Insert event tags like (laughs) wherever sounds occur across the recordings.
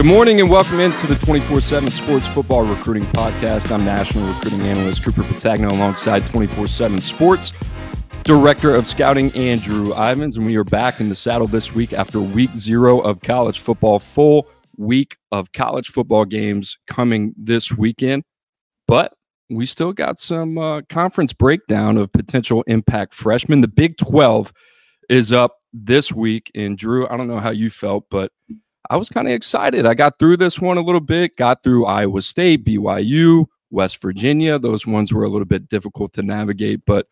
Good morning and welcome into the 24 7 Sports Football Recruiting Podcast. I'm National Recruiting Analyst Cooper Petagna alongside 24 7 Sports Director of Scouting Andrew Ivins. And we are back in the saddle this week after week zero of college football. Full week of college football games coming this weekend. But we still got some uh, conference breakdown of potential impact freshmen. The Big 12 is up this week. And Drew, I don't know how you felt, but I was kind of excited. I got through this one a little bit, got through Iowa State, BYU, West Virginia. Those ones were a little bit difficult to navigate, but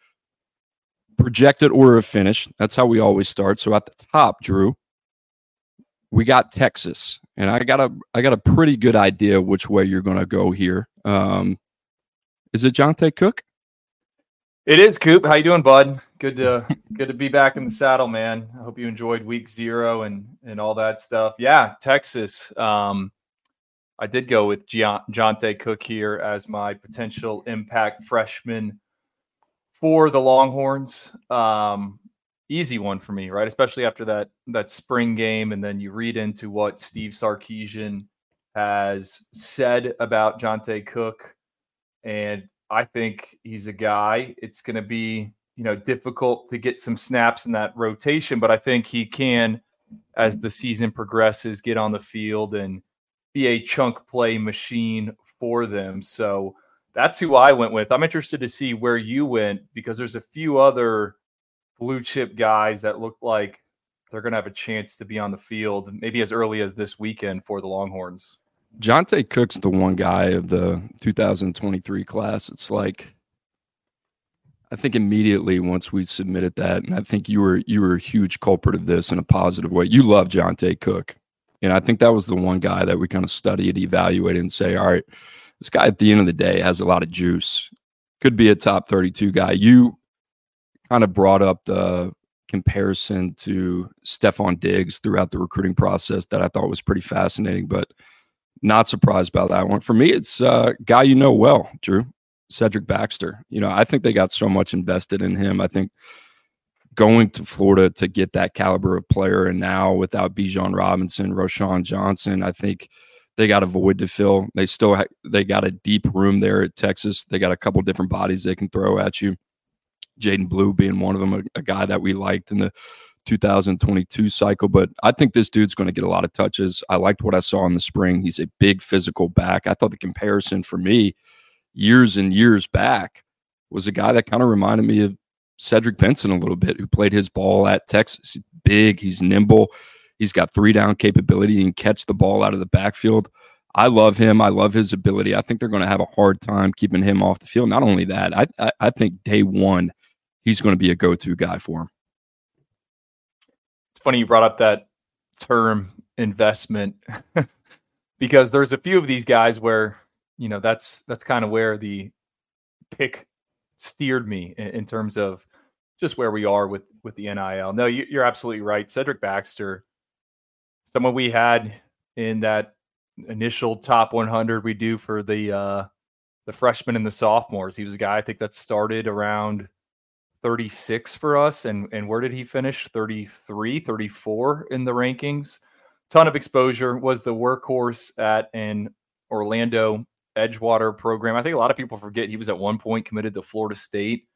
projected order of finish. That's how we always start. So at the top, Drew, we got Texas, and I got a I got a pretty good idea which way you're going to go here. Um, is it Johntay Cook? It is Coop. How you doing, bud? Good to good to be back in the saddle, man. I hope you enjoyed week zero and and all that stuff. Yeah, Texas. Um, I did go with John Johntay Cook here as my potential impact freshman for the Longhorns. Um, easy one for me, right? Especially after that that spring game, and then you read into what Steve Sarkisian has said about Johntay Cook, and I think he's a guy. It's going to be, you know, difficult to get some snaps in that rotation, but I think he can, as the season progresses, get on the field and be a chunk play machine for them. So that's who I went with. I'm interested to see where you went because there's a few other blue chip guys that look like they're going to have a chance to be on the field maybe as early as this weekend for the Longhorns. Johntay Cook's the one guy of the 2023 class. It's like I think immediately once we submitted that, and I think you were you were a huge culprit of this in a positive way. You love Johntay Cook. And I think that was the one guy that we kind of studied, evaluated, and say, all right, this guy at the end of the day has a lot of juice. Could be a top 32 guy. You kind of brought up the comparison to Stefon Diggs throughout the recruiting process that I thought was pretty fascinating. But not surprised by that one. For me, it's a uh, guy you know well, Drew, Cedric Baxter. You know, I think they got so much invested in him. I think going to Florida to get that caliber of player, and now without Bijan Robinson, Roschon Johnson, I think they got a void to fill. They still ha- they got a deep room there at Texas. They got a couple different bodies they can throw at you. Jaydon Blue being one of them, a, a guy that we liked in the 2022 cycle. But I think this dude's going to get a lot of touches. I liked what I saw in the spring. He's a big physical back. I thought the comparison for me years and years back was a guy that kind of reminded me of Cedric Benson a little bit, who played his ball at Texas. He's big, he's nimble, he's got three down capability and catch the ball out of the backfield. I love him. I love his ability. I think they're going to have a hard time keeping him off the field. Not only that, I, I, I think day one, he's going to be a go to guy for him it's funny you brought up that term investment (laughs) because there's a few of these guys where you know that's that's kind of where the pick steered me in, in, terms of just where we are with with the NIL. No, you, you're absolutely right. Cedric Baxter, someone we had in that initial top 100 we do for the uh the freshmen and the sophomores. He was a guy I think that started around 36 for us. And, and where did he finish? 33, 34 in the rankings. Ton of exposure, was the workhorse at an Orlando Edgewater program. I think a lot of people forget he was at one point committed to Florida State.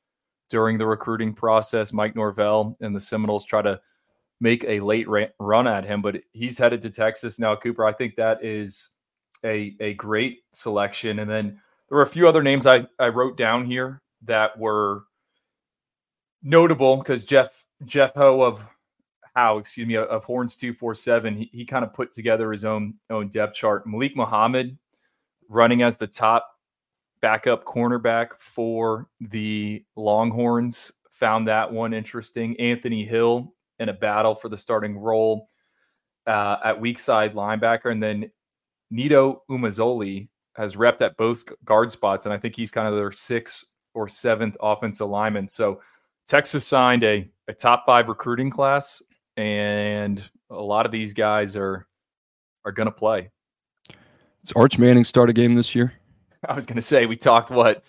during the recruiting process. Mike Norvell and the Seminoles try to make a late run at him, but he's headed to Texas now. Cooper, I think that is a a great selection. And then there were a few other names I I wrote down here that were notable because Jeff Jeff Howe of how excuse me, of Horns two four seven, he, he kind of put together his own own depth chart. Malik Muhammad running as the top backup cornerback for the Longhorns. Found that one interesting. Anthony Hill in a battle for the starting role uh, at weak side linebacker, and then Neto Umeozulu has repped at both guard spots, and I think he's kind of their sixth or seventh offensive lineman. So Texas signed a, a top five recruiting class, and a lot of these guys are are going to play. Does Arch Manning start a game this year? (laughs) I was going to say we talked what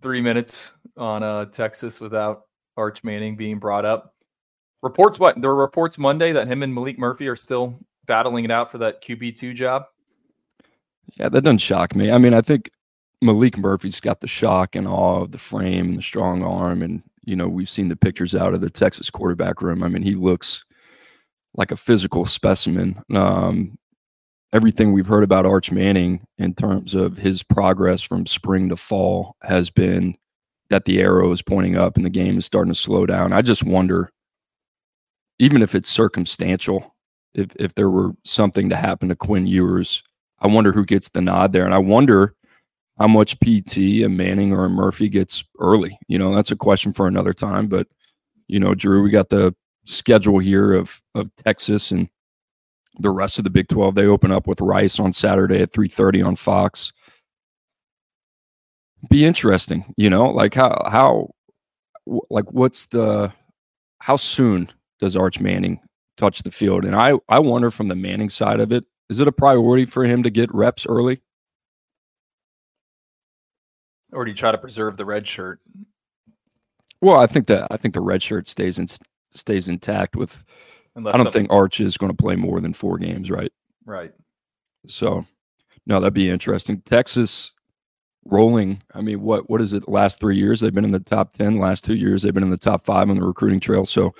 three minutes on uh, Texas without Arch Manning being brought up. Reports what there were reports Monday that him and Maalik Murphy are still battling it out for that QB two job. Yeah, that doesn't shock me. I mean, I think Maalik Murphy's got the shock and awe of the frame and the strong arm, and you know we've seen the pictures out of the Texas quarterback room. I mean, he looks like a physical specimen. Um, everything we've heard about Arch Manning in terms of his progress from spring to fall has been that the arrow is pointing up and the game is starting to slow down. I just wonder, even if it's circumstantial, if if there were something to happen to Quinn Ewers, I wonder who gets the nod there, and I wonder how much PT a Manning or a Murphy gets early. You know, that's a question for another time. But you know, Drew, we got the schedule here of of Texas and the rest of the Big 12. They open up with Rice on Saturday at 3:30 on Fox. Be interesting, you know, like how how like what's the how soon does Arch Manning touch the field? And I I wonder from the Manning side of it, is it a priority for him to get reps early? Or do you try to preserve the red shirt? Well, I think that I think the red shirt stays in stays intact with Unless I don't think Arch is going to play more than four games, right? Right. So, no, that'd be interesting. Texas rolling. I mean, what what is it? Last three years they've been in the top ten. Last two years they've been in the top five on the recruiting trail. So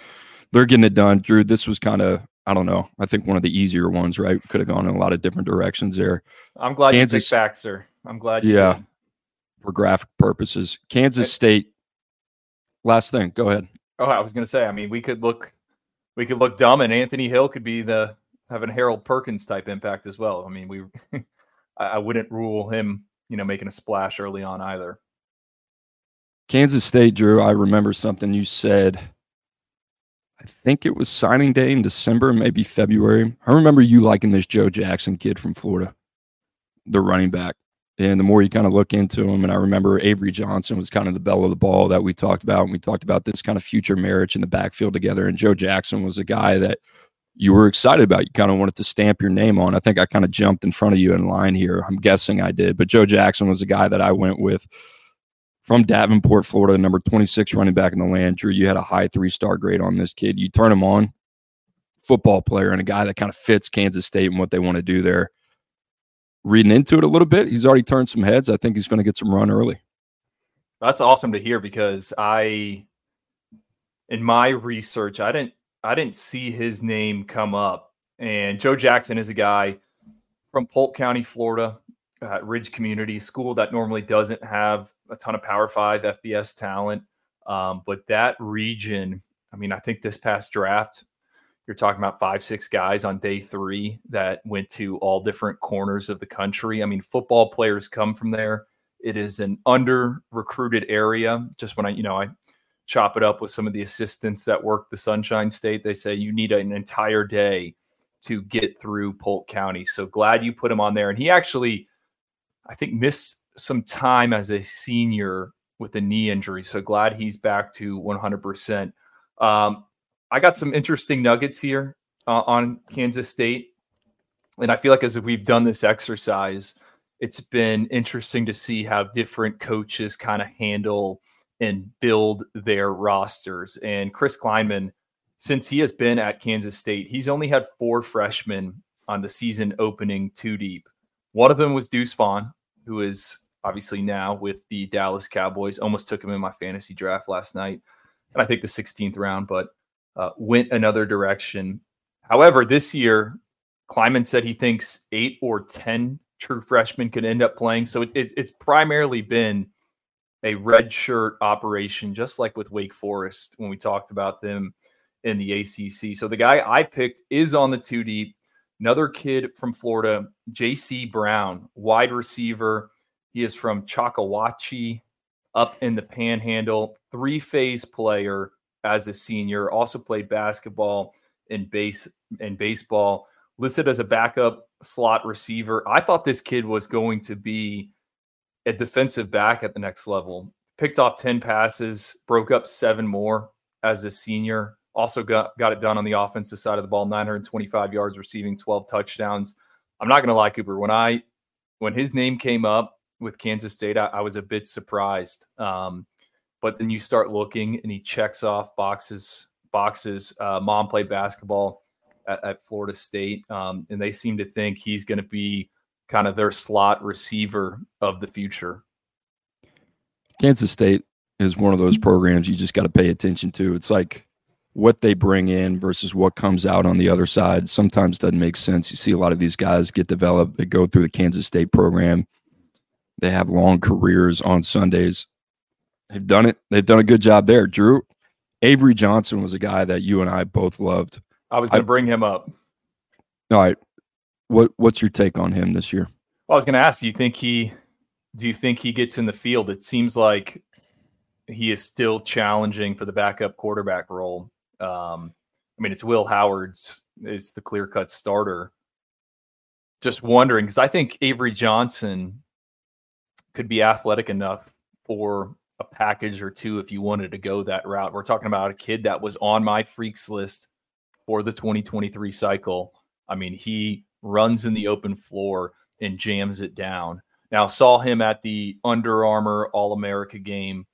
they're getting it done. Drew, this was kind of I don't know. I think one of the easier ones, right? Could have gone in a lot of different directions there. I'm glad Kansas, you picked back, sir. I'm glad. yeah. Did. For graphic purposes, Kansas State. Last thing, go ahead. Oh, I was going to say. I mean, we could look we could look dumb, and Anthony Hill could be the having Harold Perkins type impact as well. I mean, we (laughs) I wouldn't rule him, you know, making a splash early on either. Kansas State, Drew. I remember something you said. I think it was signing day in December, maybe February. I remember you liking this Joe Jackson kid from Florida, the running back. And the more you kind of look into them, and I remember Avery Johnson was kind of the bell of the ball that we talked about. And we talked about this kind of future marriage in the backfield together. And Joe Jackson was a guy that you were excited about. You kind of wanted to stamp your name on. I think I kind of jumped in front of you in line here. I'm guessing I did. But Joe Jackson was a guy that I went with from Davenport, Florida, number 26 running back in the land. Drew, you had a high three star grade on this kid. You turn him on, football player, and a guy that kind of fits Kansas State and what they want to do there reading into it a little bit. He's already turned some heads. I think he's going to get some run early. That's awesome to hear because I, in my research, I didn't I didn't see his name come up. And Joe Jackson is a guy from Polk County, Florida, uh, Ridge Community School that normally doesn't have a ton of Power Five FBS talent. Um, but that region, I mean, I think this past draft, you're talking about five, six guys on day three that went to all different corners of the country. I mean, football players come from there. It is an under recruited area. Just when I, you know, I chop it up with some of the assistants that work the Sunshine State, they say you need an entire day to get through Polk County. So glad you put him on there. And he actually, I think, missed some time as a senior with a knee injury. So glad he's back to 100%. Um, I got some interesting nuggets here uh, on Kansas State. And I feel like as we've done this exercise, it's been interesting to see how different coaches kind of handle and build their rosters. And Chris Klieman, since he has been at Kansas State, he's only had four freshmen on the season opening two deep. One of them was Deuce Vaughn, who is obviously now with the Dallas Cowboys. Almost took him in my fantasy draft last night, and I think the 16th round, but uh, went another direction. However, this year, Klieman said he thinks eight or 10 true freshmen could end up playing. So it, it, it's primarily been a red shirt operation, just like with Wake Forest when we talked about them in the ACC. So the guy I picked is on the two deep. Another kid from Florida, J.C. Brown, wide receiver. He is from Choctawhatchee up in the panhandle, three phase player as a senior, also played basketball and base and baseball, listed as a backup slot receiver. I thought this kid was going to be a defensive back at the next level. Picked off 10 passes, broke up seven more as a senior. Also got, got it done on the offensive side of the ball, 925 yards receiving, 12 touchdowns. I'm not going to lie, Cooper. When I when his name came up with Kansas State, I, I was a bit surprised. Um, but then you start looking, and he checks off boxes. Boxes. Uh, mom played basketball at, at Florida State, um, and they seem to think he's going to be kind of their slot receiver of the future. Kansas State is one of those programs you just got to pay attention to. It's like what they bring in versus what comes out on the other side sometimes doesn't make sense. You see a lot of these guys get developed, they go through the Kansas State program, they have long careers on Sundays. They've done it. They've done a good job there. Drew Avery Johnson was a guy that you and I both loved. I was going to bring him up. All right. What what's your take on him this year? Well, I was going to ask, do you think he do you think he gets in the field? It seems like he is still challenging for the backup quarterback role. Um, I mean, it's Will Howard's is the clear cut starter. Just wondering because I think Avery Johnson could be athletic enough for a package or two if you wanted to go that route. We're talking about a kid that was on my freaks list for the 2023 cycle. I mean, he runs in the open floor and jams it down. Now, saw him at the Under Armour All America game.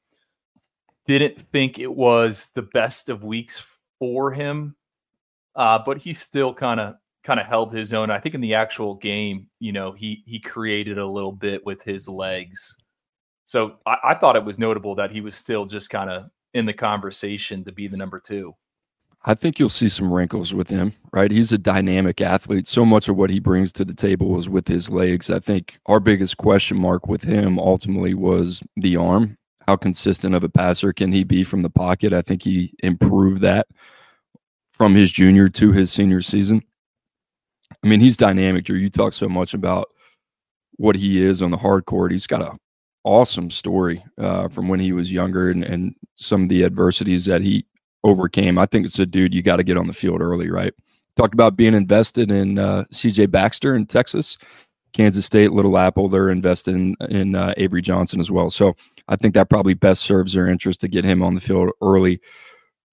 Didn't think it was the best of weeks for him, uh, but he still kind of kind of held his own. I think in the actual game, you know, he he created a little bit with his legs. So I, I thought it was notable that he was still just kind of in the conversation to be the number two. I think you'll see some wrinkles with him, right? He's a dynamic athlete. So much of what he brings to the table is with his legs. I think our biggest question mark with him ultimately was the arm. How consistent of a passer can he be from the pocket? I think he improved that from his junior to his senior season. I mean, he's dynamic, Drew. You talk so much about what he is on the hard court. He's got a awesome story uh, from when he was younger and, and some of the adversities that he overcame. I think it's a dude you got to get on the field early, right? Talked about being invested in uh, CJ Baxter in Texas, Kansas State, Little Apple. They're invested in, in uh, Avery Johnson as well. So I think that probably best serves their interest to get him on the field early.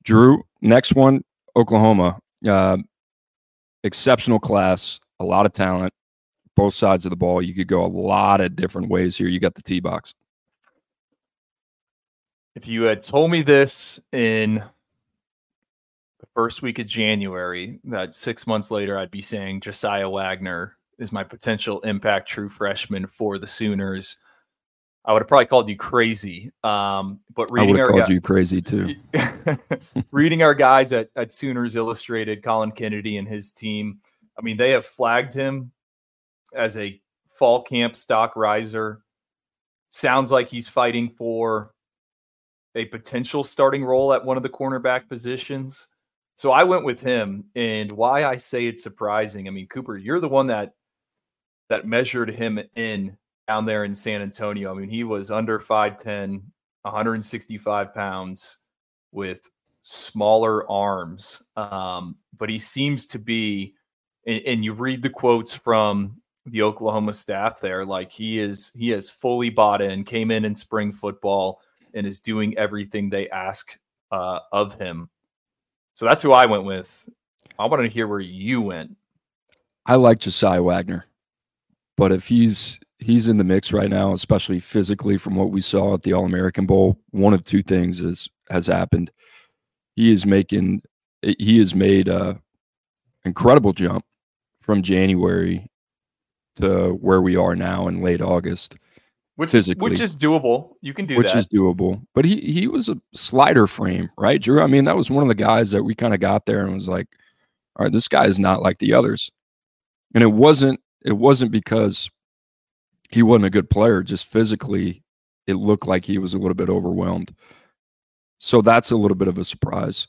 Drew, next one, Oklahoma. Uh, exceptional class, a lot of talent, both sides of the ball. You could go a lot of different ways here. You got the T box. If you had told me this in the first week of January, that six months later, I'd be saying Josiah Wagner is my potential impact true freshman for the Sooners. I would have probably called you crazy. Um, but reading I would have called you crazy too. (laughs) reading our guys at, at Sooners Illustrated, Colin Kennedy and his team. I mean, they have flagged him as a fall camp stock riser. Sounds like he's fighting for a potential starting role at one of the cornerback positions. So I went with him. And why I say it's surprising, I mean, Cooper, you're the one that that measured him in down there in San Antonio. I mean, he was under 5'10, 165 pounds with smaller arms. Um, but he seems to be, and, and you read the quotes from the Oklahoma staff there, like he is, he has fully bought in, came in in spring football and is doing everything they ask uh, of him. So that's who I went with. I wanted to hear where you went. I like Josiah Wagner, but if he's he's in the mix right now, especially physically from what we saw at the All American Bowl, one of two things is has happened. He is making he has made a incredible jump from January to where we are now in late August. which physically, is, which is doable. You can do which that. is doable. But he he was a slider frame, right, Drew? I mean, that was one of the guys that we kind of got there and was like, all right, this guy is not like the others. And it wasn't it wasn't because he wasn't a good player, just physically it looked like he was a little bit overwhelmed. So that's a little bit of a surprise.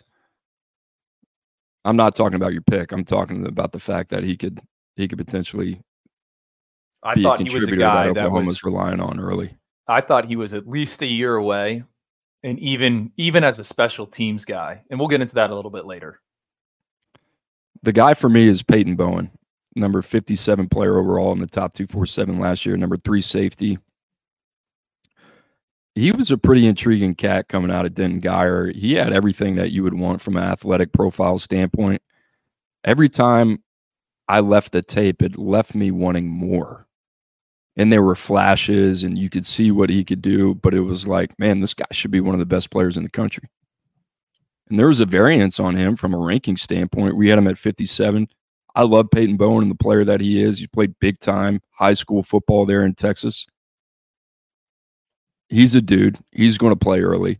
I'm not talking about your pick. I'm talking about the fact that he could he could potentially I thought he was a guy that Oklahoma's that was relying on early. I thought he was at least a year away, and even even as a special teams guy, and we'll get into that a little bit later. The guy for me is Peyton Bowen, number 57 player overall in the top 247 last year, number three safety. He was a pretty intriguing cat coming out of Denton Guyer. He had everything that you would want from an athletic profile standpoint. Every time I left the tape, it left me wanting more. And there were flashes, and you could see what he could do, but it was like, man, this guy should be one of the best players in the country. And there was a variance on him from a ranking standpoint. We had him at 57. I love Peyton Bowen and the player that he is. He played big time high school football there in Texas. He's a dude. He's going to play early.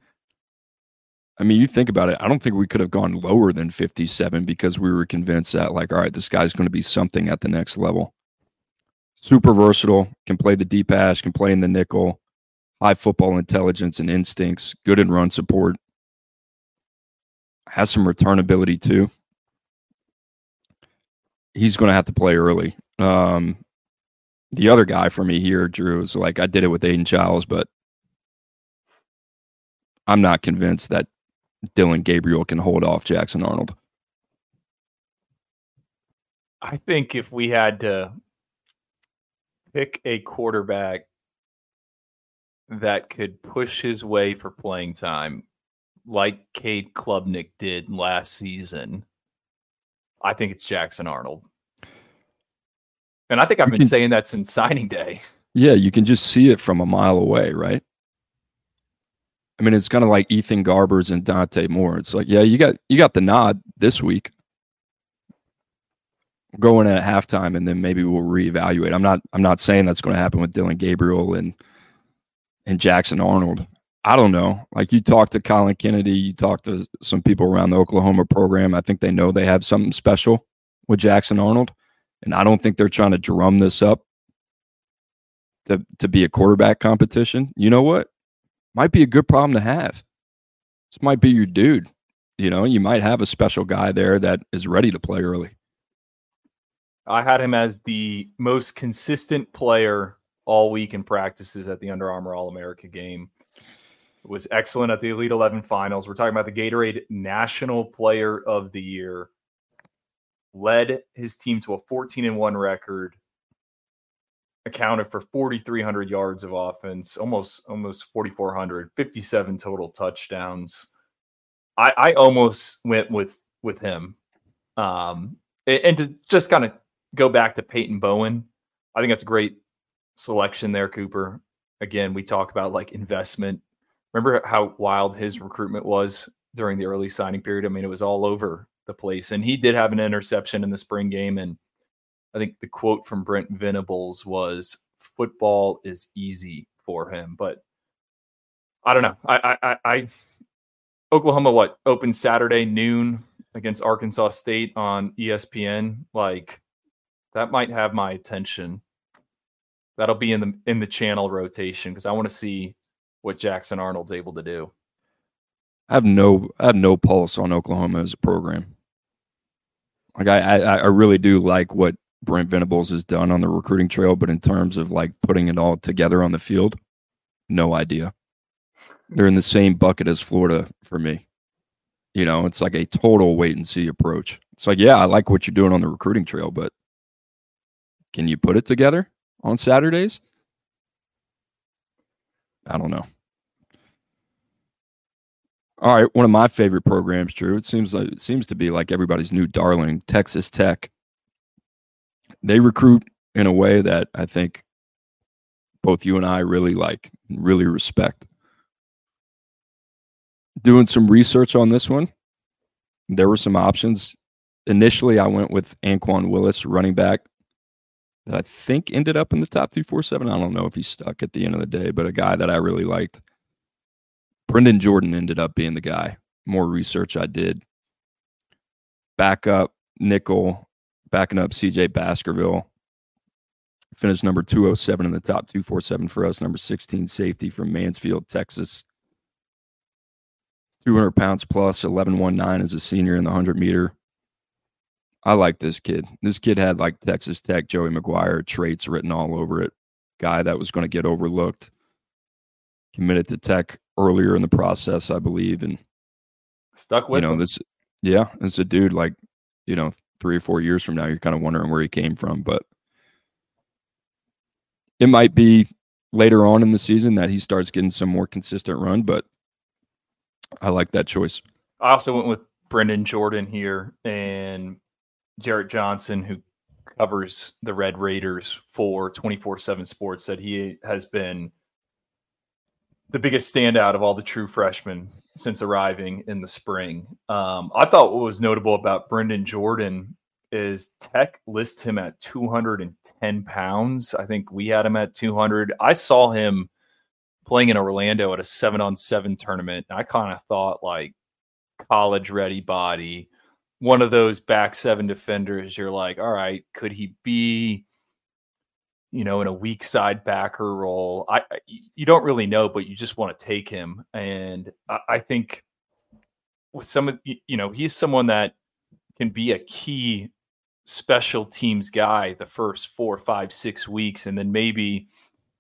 I mean, you think about it. I don't think we could have gone lower than 57 because we were convinced that, like, all right, this guy's going to be something at the next level. Super versatile, can play the deep pass, can play in the nickel, high football intelligence and instincts, good in run support, has some return ability too. He's going to have to play early. Um, the other guy for me here, Drew, is like I did it with Aidan Chiles, but I'm not convinced that Dillon Gabriel can hold off Jackson Arnold. I think if we had to pick a quarterback that could push his way for playing time, like Cade Klubnik did last season, I think it's Jackson Arnold. And I think I've been can, saying that since signing day. Yeah, you can just see it from a mile away, right? I mean, it's kind of like Ethan Garbers and Dante Moore. It's like, yeah, you got you got the nod this week. Going at halftime, and then maybe we'll reevaluate. I'm not I'm not saying that's going to happen with Dillon Gabriel and and Jackson Arnold. I don't know. Like you talked to Colin Kennedy, you talked to some people around the Oklahoma program. I think they know they have something special with Jackson Arnold, and I don't think they're trying to drum this up to to be a quarterback competition. You know what? might be a good problem to have. This might be your dude. You know, you might have a special guy there that is ready to play early. I had him as the most consistent player all week in practices at the Under Armour All America game. Was excellent at the Elite 11 finals. We're talking about the Gatorade National Player of the Year. Led his team to a 14 and 1 record accounted for 4300 yards of offense almost almost 4400 57 total touchdowns i i almost went with with him um and, and to just kind of go back to peyton bowen i think that's a great selection there cooper again we talk about like investment remember how wild his recruitment was during the early signing period i mean it was all over the place and he did have an interception in the spring game and I think the quote from Brent Venables was football is easy for him. But I don't know. I, I, I, Oklahoma, what open Saturday noon against Arkansas State on ESPN? Like that might have my attention. That'll be in the in the channel rotation because I want to see what Jackson Arnold's able to do. I have no I have no pulse on Oklahoma as a program. Like I I, I really do like what Brent Venables has done on the recruiting trail, but in terms of like putting it all together on the field, no idea. They're in the same bucket as Florida for me. You know, it's like a total wait and see approach. It's like, yeah, I like what you're doing on the recruiting trail, but can you put it together on Saturdays? I don't know. All right, one of my favorite programs, Drew. It seems like it seems to be like everybody's new darling, Texas Tech they recruit in a way that I think both you and I really like, and really respect. Doing some research on this one, there were some options. Initially, I went with Anquan Willis, running back. That I think ended up in the top 347. I don't know if he's stuck at the end of the day, but a guy that I really liked. Brendan Jordan ended up being the guy. More research I did. Backup, nickel, backing up CJ Baskerville. Finished number 207 in the top 247 for us. Number 16 safety from Mansfield, Texas. 200 pounds plus, 1119 as a senior in the 100 meter. I like this kid. This kid had like Texas Tech, Joey McGuire traits written all over it. Guy that was going to get overlooked. Committed to Tech earlier in the process, I believe, and stuck with. You know him. this. Yeah, it's a dude like you know three or four years from now, you're kind of wondering where he came from, but it might be later on in the season that he starts getting some more consistent run. But I like that choice. I also went with Brendan Jordan here and Jarrett Johnson, who covers the Red Raiders for 24 7 Sports, said he has been the biggest standout of all the true freshmen since arriving in the spring. Um, I thought what was notable about Brendan Jordan is Tech lists him at 210 pounds. I think we had him at 200. I saw him playing in Orlando at a seven on seven tournament. And I kind of thought like college ready body one of those back seven defenders, you're like, all right, could he be, you know, in a weak side backer role? I, you don't really know, but you just want to take him. And I, I think with some of you know, he's someone that can be a key special teams guy the first four, five, six weeks, and then maybe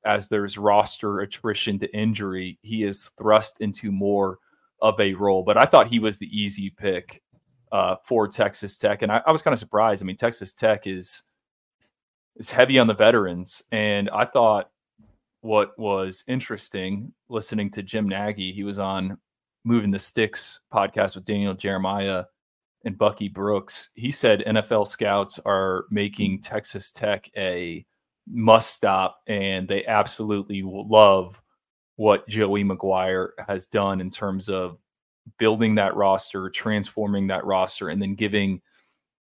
as there's roster attrition to injury, he is thrust into more of a role. But I thought he was the easy pick uh, for Texas Tech, and I, I was kind of surprised. I mean, Texas Tech is is heavy on the veterans, and I thought what was interesting listening to Jim Nagy. He was on Moving the Sticks podcast with Daniel Jeremiah and Bucky Brooks. He said NFL scouts are making Texas Tech a must stop, and they absolutely love what Joey McGuire has done in terms of building that roster, transforming that roster, and then giving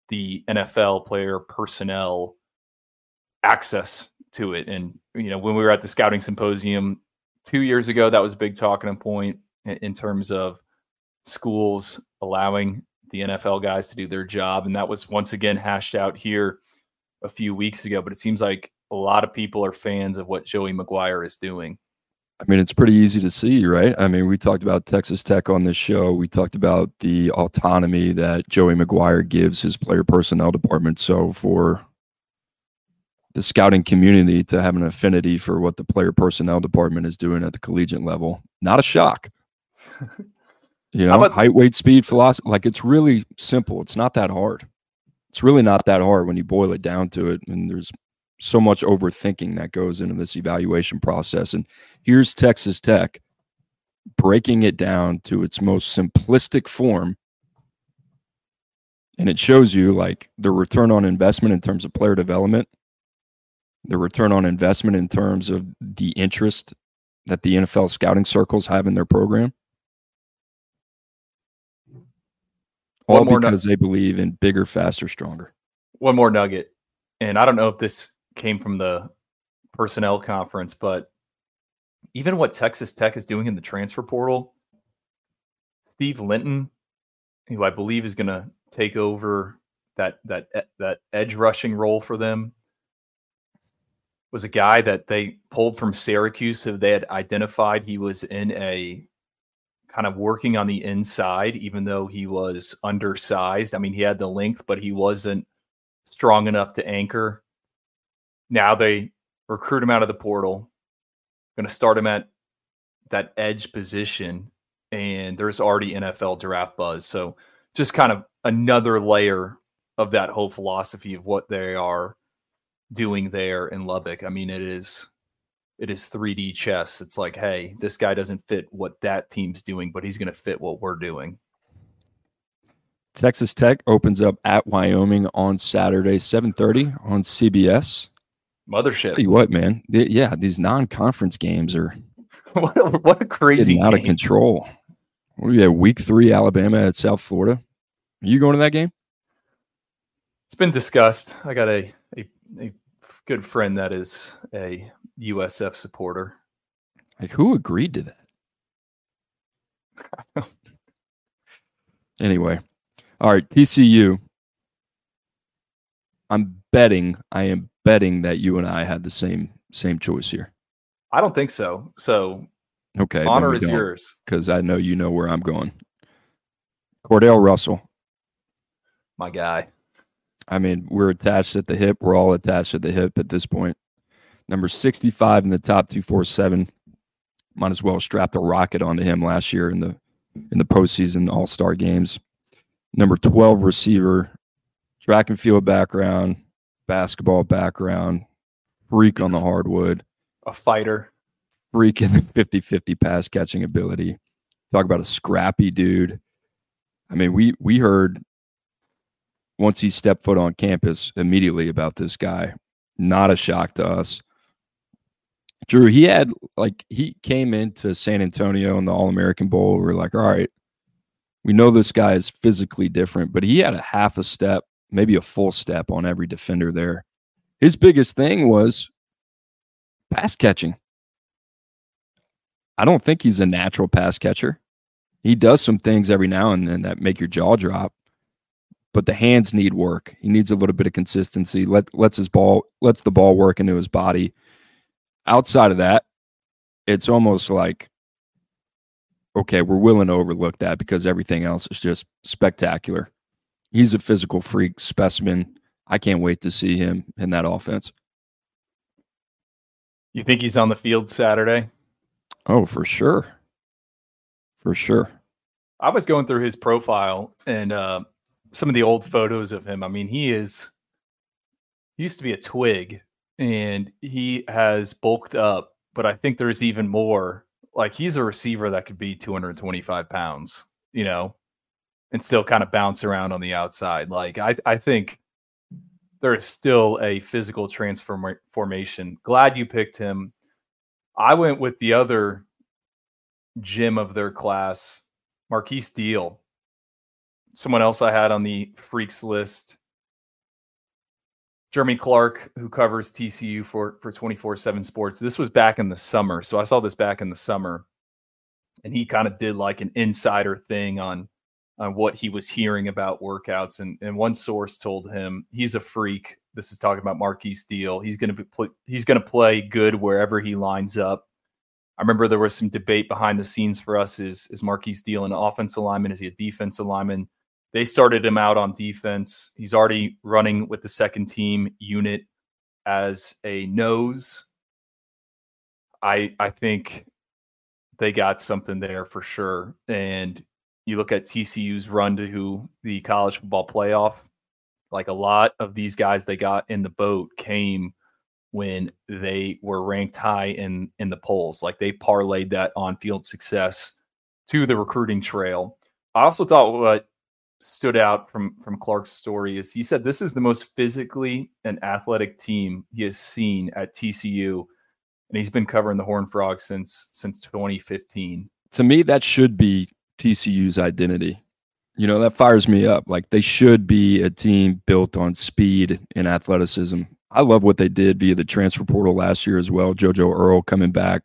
the NFL player personnel access to it. And you know, when we were at the scouting symposium two years ago, that was a big talking point in terms of schools allowing the NFL guys to do their job, and that was once again hashed out here a few weeks ago. But it seems like a lot of people are fans of what Joey McGuire is doing. I mean, it's pretty easy to see, right? I mean, we talked about Texas Tech on this show. We talked about the autonomy that Joey McGuire gives his player personnel department. So, for the scouting community to have an affinity for what the player personnel department is doing at the collegiate level, not a shock. (laughs) You know, about- height, weight, speed, philosophy. Like, it's really simple. It's not that hard. It's really not that hard when you boil it down to it. And there's so much overthinking that goes into this evaluation process. And here's Texas Tech breaking it down to its most simplistic form. And it shows you like the return on investment in terms of player development, the return on investment in terms of the interest that the NFL scouting circles have in their program. All because nugget. they believe in bigger, faster, stronger. One more nugget. And I don't know if this came from the personnel conference, but even what Texas Tech is doing in the transfer portal, Steve Linton, who I believe is going to take over that that that edge rushing role for them, was a guy that they pulled from Syracuse. So they had identified he was in a kind of working on the inside, even though he was undersized. I mean, he had the length, but he wasn't strong enough to anchor now they recruit him out of the portal, going to start him at that edge position, and there's already NFL draft buzz. So just kind of another layer of that whole philosophy of what they are doing there in Lubbock. I mean, it is it is 3D chess. It's like, hey, this guy doesn't fit what that team's doing, but he's going to fit what we're doing. Texas Tech opens up at Wyoming on Saturday, 7:30 on CBS. Mothership. Tell you what, man. Yeah, these non-conference games are (laughs) what, a, what a crazy out of control. We have week three, Alabama at South Florida. Are you going to that game? It's been discussed. I got a, a, a good friend that is a USF supporter. Like who agreed to that? (laughs) anyway, all right, TCU. I'm betting, I am betting that you and I had the same same choice here. I don't think so. So okay, honor is yours because I know you know where I'm going. Cordale Russell, my guy. I mean, we're attached at the hip. We're all attached at the hip at this point. Number 65 in the top 247. Might as well strap the rocket onto him last year in the in the postseason All Star games. Number 12 receiver, track and field background, basketball background, freak on the hardwood, a fighter, freak in the (laughs) 50 50 pass catching ability. Talk about a scrappy dude. I mean, we we heard once he stepped foot on campus immediately about this guy. Not a shock to us. Drew, he had like he came into San Antonio in the All American Bowl. We are like, all right, we know this guy is physically different, but he had a half a step, maybe a full step on every defender there. His biggest thing was pass catching. I don't think he's a natural pass catcher. He does some things every now and then that make your jaw drop, but the hands need work. He needs a little bit of consistency. Let lets his ball lets the ball work into his body. Outside of that, it's almost like okay, we're willing to overlook that because everything else is just spectacular. He's a physical freak specimen. I can't wait to see him in that offense. You think he's on the field Saturday? Oh, for sure. For sure. I was going through his profile and uh, some of the old photos of him. I mean, he is he used to be a twig and he has bulked up, but I think there's even more. Like he's a receiver that could be 225 pounds, you know, and still kind of bounce around on the outside. Like I, I think there is still a physical transformation. Glad you picked him. I went with the other gym of their class, Markis Deal someone else I had on the freaks list. Jeremy Clark, who covers TCU for for 24/7 Sports. This was back in the summer, so I saw this back in the summer, and he kind of did like an insider thing on on what he was hearing about workouts. And and one source told him he's a freak. This is talking about Markis Deal. He's going to be he's going to play good wherever he lines up. I remember there was some debate behind the scenes for us: is is Markis Deal an offensive lineman? Is he a defensive lineman? They started him out on defense. He's already running with the second team unit as a nose. I I think they got something there for sure. And you look at TCU's run to who the college football playoff, like a lot of these guys they got in the boat came when they were ranked high in in the polls. Like they parlayed that on field success to the recruiting trail. I also thought what stood out from from Clark's story is he said this is the most physically and athletic team he has seen at TCU, and he's been covering the Horned Frogs since since 2015. To me, that should be TCU's identity. You know, that fires me up. Like they should be a team built on speed and athleticism. I love what they did via the transfer portal last year as well. JoJo Earle coming back,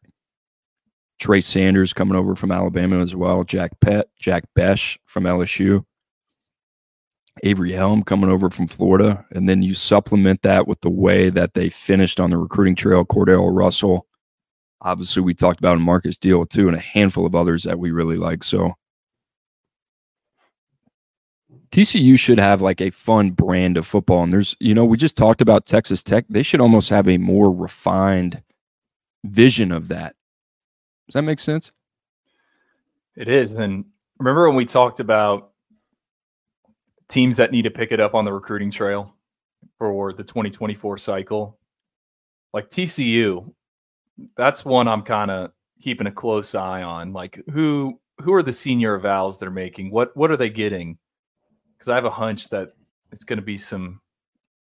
Trey Sanders coming over from Alabama as well, Jack Pett, Jack Bech from LSU. Avery Helm coming over from Florida, and then you supplement that with the way that they finished on the recruiting trail. Cordale Russell, obviously, we talked about Markis Deal too, and a handful of others that we really like. So TCU should have like a fun brand of football, and there's you know we just talked about Texas Tech. They should almost have a more refined vision of that. Does that make sense? It is, and remember when we talked about teams that need to pick it up on the recruiting trail for the 2024 cycle, like TCU, that's one I'm kind of keeping a close eye on. Like who who are the senior evals they're making? What what are they getting? Because I have a hunch that it's going to be some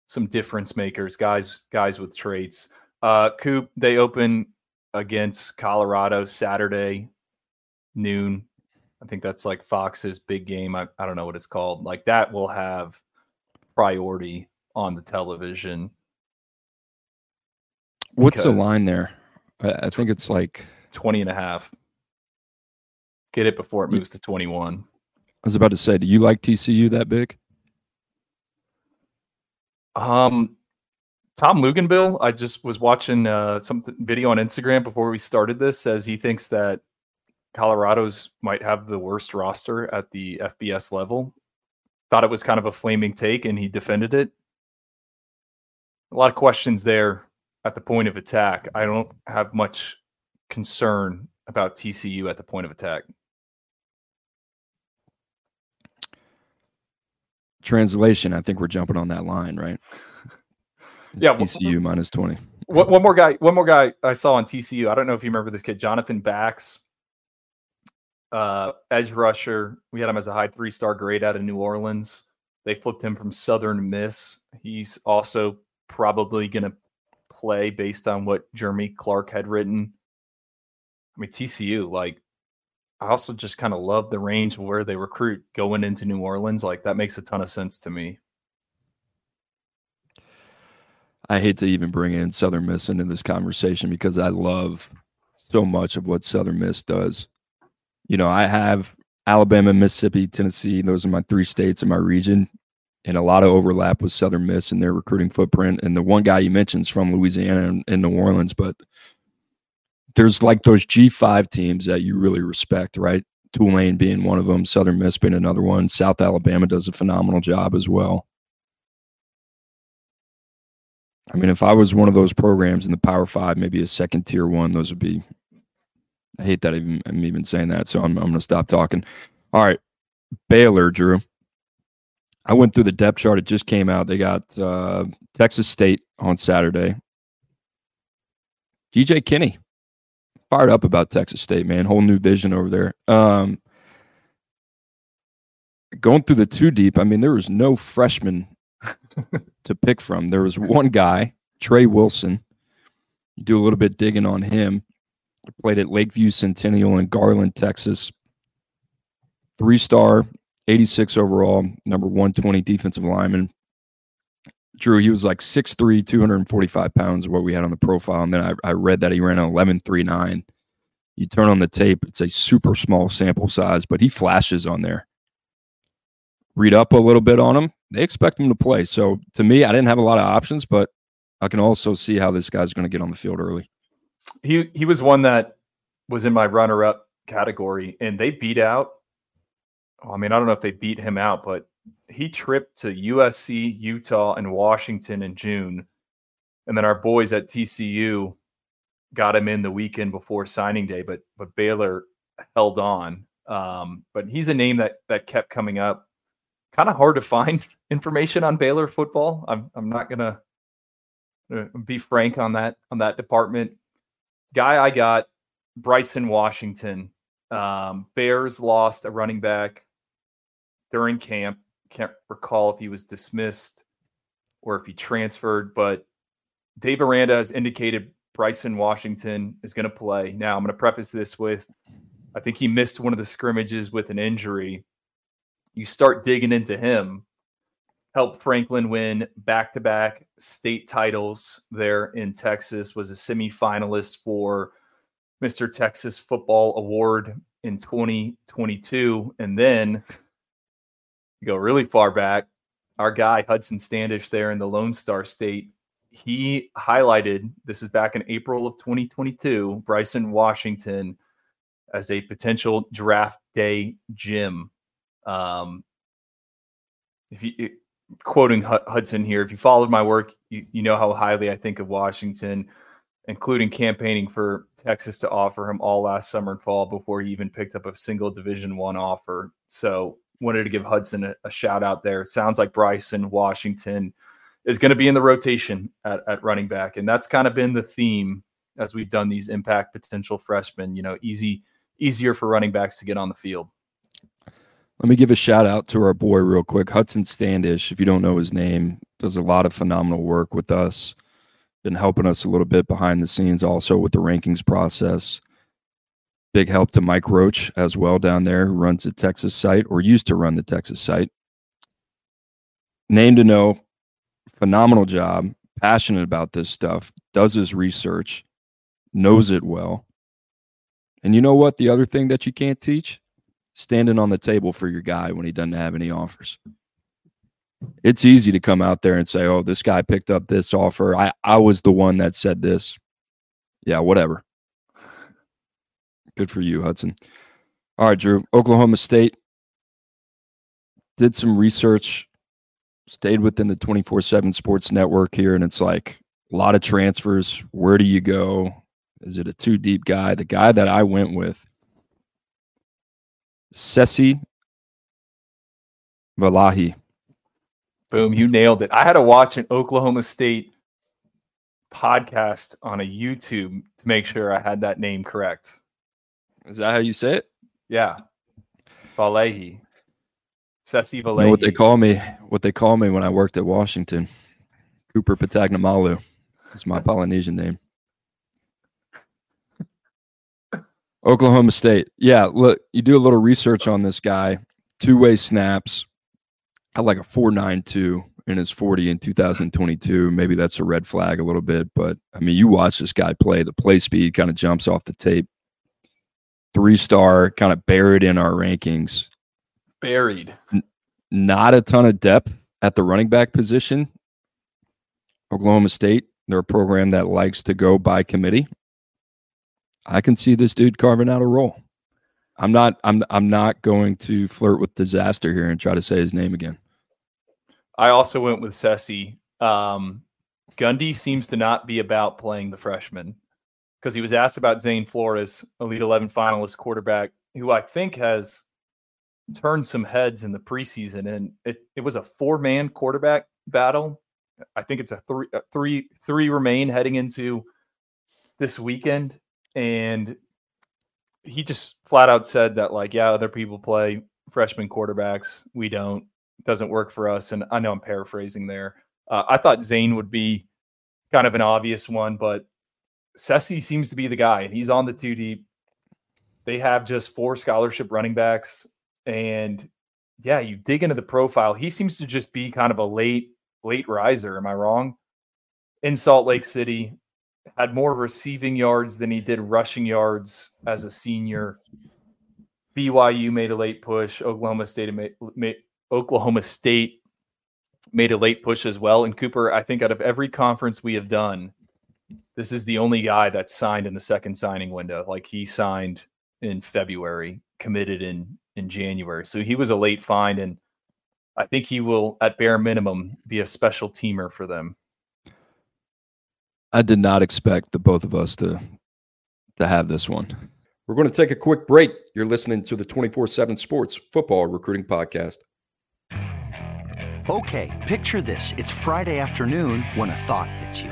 some difference makers, guys guys with traits. Uh, Coop, they open against Colorado Saturday noon. I think that's like Fox's big game. I, I don't know what it's called. Like that will have priority on the television. What's the line there? I, I think it's like 20 and a half. Get it before it moves to 21. I was about to say, do you like TCU that big? Um, Tom Luginbill, I just was watching uh, some video on Instagram before we started this. Says he thinks that Colorado's might have the worst roster at the FBS level. Thought it was kind of a flaming take, and he defended it. A lot of questions there at the point of attack. I don't have much concern about TCU at the point of attack. Translation, I think we're jumping on that line, right? (laughs) Yeah, well- TCU minus 20. One, more guy. One more guy I saw on TCU. I don't know if you remember this kid, Jonathan Bax, uh, edge rusher. We had him as a high three star grade out of New Orleans. They flipped him from Southern Miss. He's also probably going to play based on what Jeremy Clark had written. I mean, TCU, like, I also just kind of love the range where they recruit going into New Orleans. Like, that makes a ton of sense to me. I hate to even bring in Southern Miss into this conversation because I love so much of what Southern Miss does. You know, I have Alabama, Mississippi, Tennessee. Those are my three states in my region, and a lot of overlap with Southern Miss and their recruiting footprint. And the one guy you mentioned is from Louisiana and, and New Orleans, but there's like those G5 teams that you really respect, right? Tulane being one of them, Southern Miss being another one. South Alabama does a phenomenal job as well. I mean, if I was one of those programs in the Power Five, maybe a second tier one, those would be. I hate that even, I'm even saying that, so I'm I'm going to stop talking. All right, Baylor, Drew. I went through the depth chart; it just came out. They got uh, Texas State on Saturday. GJ Kinne, fired up about Texas State, man. Whole new vision over there. Um, going through the two deep, I mean, there was no freshman to pick from. There was one guy, Trey Wilson. Do a little bit digging on him. Played at Lakeview Centennial in Garland, Texas. Three star, 86 overall, number 120 defensive lineman. Drew, he was like 6'3, 245 pounds, what we had on the profile. And then I, I read that he ran an 11.39. You turn on the tape, it's a super small sample size, but he flashes on there. Read up a little bit on him. They expect him to play. So to me, I didn't have a lot of options, but I can also see how this guy's going to get on the field early. he he was one that was in my runner up category and they beat out I mean I don't know if they beat him out but he tripped to USC, Utah and Washington in June. And then our boys at TCU got him in the weekend before signing day but but Baylor held on. Um, but he's a name that that kept coming up. Kind of hard to find (laughs) information on Baylor football. I'm I'm not going to be frank on that on that department. Guy I got, Bryson Washington. Um, Bears lost a running back during camp. Can't recall if he was dismissed or if he transferred, but Dave Aranda has indicated Bryson Washington is going to play. Now, I'm going to preface this with I think he missed one of the scrimmages with an injury. You start digging into him, helped Franklin win back to back state titles there in Texas, was a semifinalist for Mr. Texas Football Award in 2022. And then go really far back, our guy Hudson Standish there in the Lone Star State, he highlighted this is back in April of 2022, Bryson Washington as a potential draft day gym. Um, if you quoting Hudson here, if you followed my work, you, you know how highly I think of Washington, including campaigning for Texas to offer him all last summer and fall before he even picked up a single Division One offer. So wanted to give Hudson a, a shout out there. Sounds like Bryson Washington is going to be in the rotation at, at running back, and that's kind of been the theme as we've done these impact potential freshmen. You know, easy easier for running backs to get on the field. Let me give a shout out to our boy real quick, Hudson Standish. If you don't know his name, does a lot of phenomenal work with us. Been helping us a little bit behind the scenes, also with the rankings process. Big help to Mike Roach as well down there, who runs the Texas site or used to run the Texas site. Name to know, phenomenal job. passionate about this stuff, does his research, knows it well. And you know what? The other thing that you can't teach? Standing on the table for your guy when he doesn't have any offers. It's easy to come out there and say, oh, this guy picked up this offer. I, I was the one that said this. Yeah, whatever. Good for you, Hudson. All right, Drew. Oklahoma State did some research, stayed within the 24 7 sports network here, and it's like a lot of transfers. Where do you go? Is it a too deep guy? The guy that I went with, Sesi Vailahi. Boom, you nailed it. I had to watch an Oklahoma State podcast on a YouTube to make sure I had that name correct. Is that how you say it? Yeah. Vailahi. Sesi Vailahi. You know what they call me? What they call me when I worked at Washington? Cooper Patagnamalu. It's my (laughs) Polynesian name. Oklahoma State. Yeah, look, you do a little research on this guy. Two way snaps. I like a 492 in his 40 in 2022. Maybe that's a red flag a little bit, but I mean, you watch this guy play, the play speed kind of jumps off the tape. Three star, kind of buried in our rankings. Buried. N- not a ton of depth at the running back position. Oklahoma State, they're a program that likes to go by committee. I can see this dude carving out a role. I'm not I'm I'm not going to flirt with disaster here and try to say his name again. I also went with Sesi. Um, Gundy seems to not be about playing the freshman because he was asked about Zane Flores, Elite 11 finalist quarterback, who I think has turned some heads in the preseason. And it, it was a four man quarterback battle. I think it's a three, a three, three remain heading into this weekend. And he just flat out said that, like, yeah, other people play freshman quarterbacks. We don't doesn't work for us. And I know I'm paraphrasing there. Uh, I thought Zane would be kind of an obvious one, but Sesi seems to be the guy, and he's on the two deep. They have just four scholarship running backs, and yeah, you dig into the profile. He seems to just be kind of a late, late riser. Am I wrong? In Salt Lake City, had more receiving yards than he did rushing yards as a senior. BYU made a late push. Oklahoma State made, Oklahoma State made a late push as well. And Cooper, I think out of every conference we have done, this is the only guy that's signed in the second signing window. Like he signed in February, committed in in January. So he was a late find, and I think he will, at bare minimum, be a special teamer for them. I did not expect the both of us to to have this one. We're going to take a quick break. You're listening to the 24 7 Sports Football Recruiting Podcast. Okay, picture this. It's Friday afternoon when a thought hits you.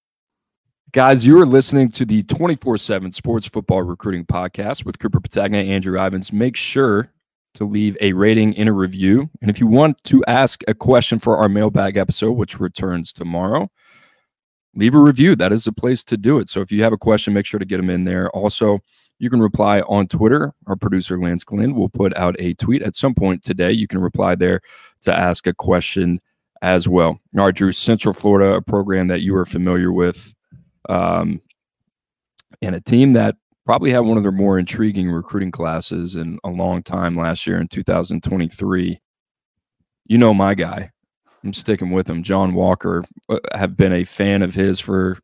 Guys, you are listening to the 24 7 Sports Football Recruiting Podcast with Cooper Petagna, and Andrew Ivins. Make sure to leave a rating and a review. And if you want to ask a question for our mailbag episode, which returns tomorrow, leave a review. That is the place to do it. So if you have a question, make sure to get them in there. Also, you can reply on Twitter. Our producer, Lance Glenn, will put out a tweet at some point today. You can reply there to ask a question as well. All right, Drew, Central Florida, a program that you are familiar with um, and a team that probably had one of their more intriguing recruiting classes in a long time last year in 2023. You know my guy. I'm sticking with him. John Walker. Uh, have been a fan of his for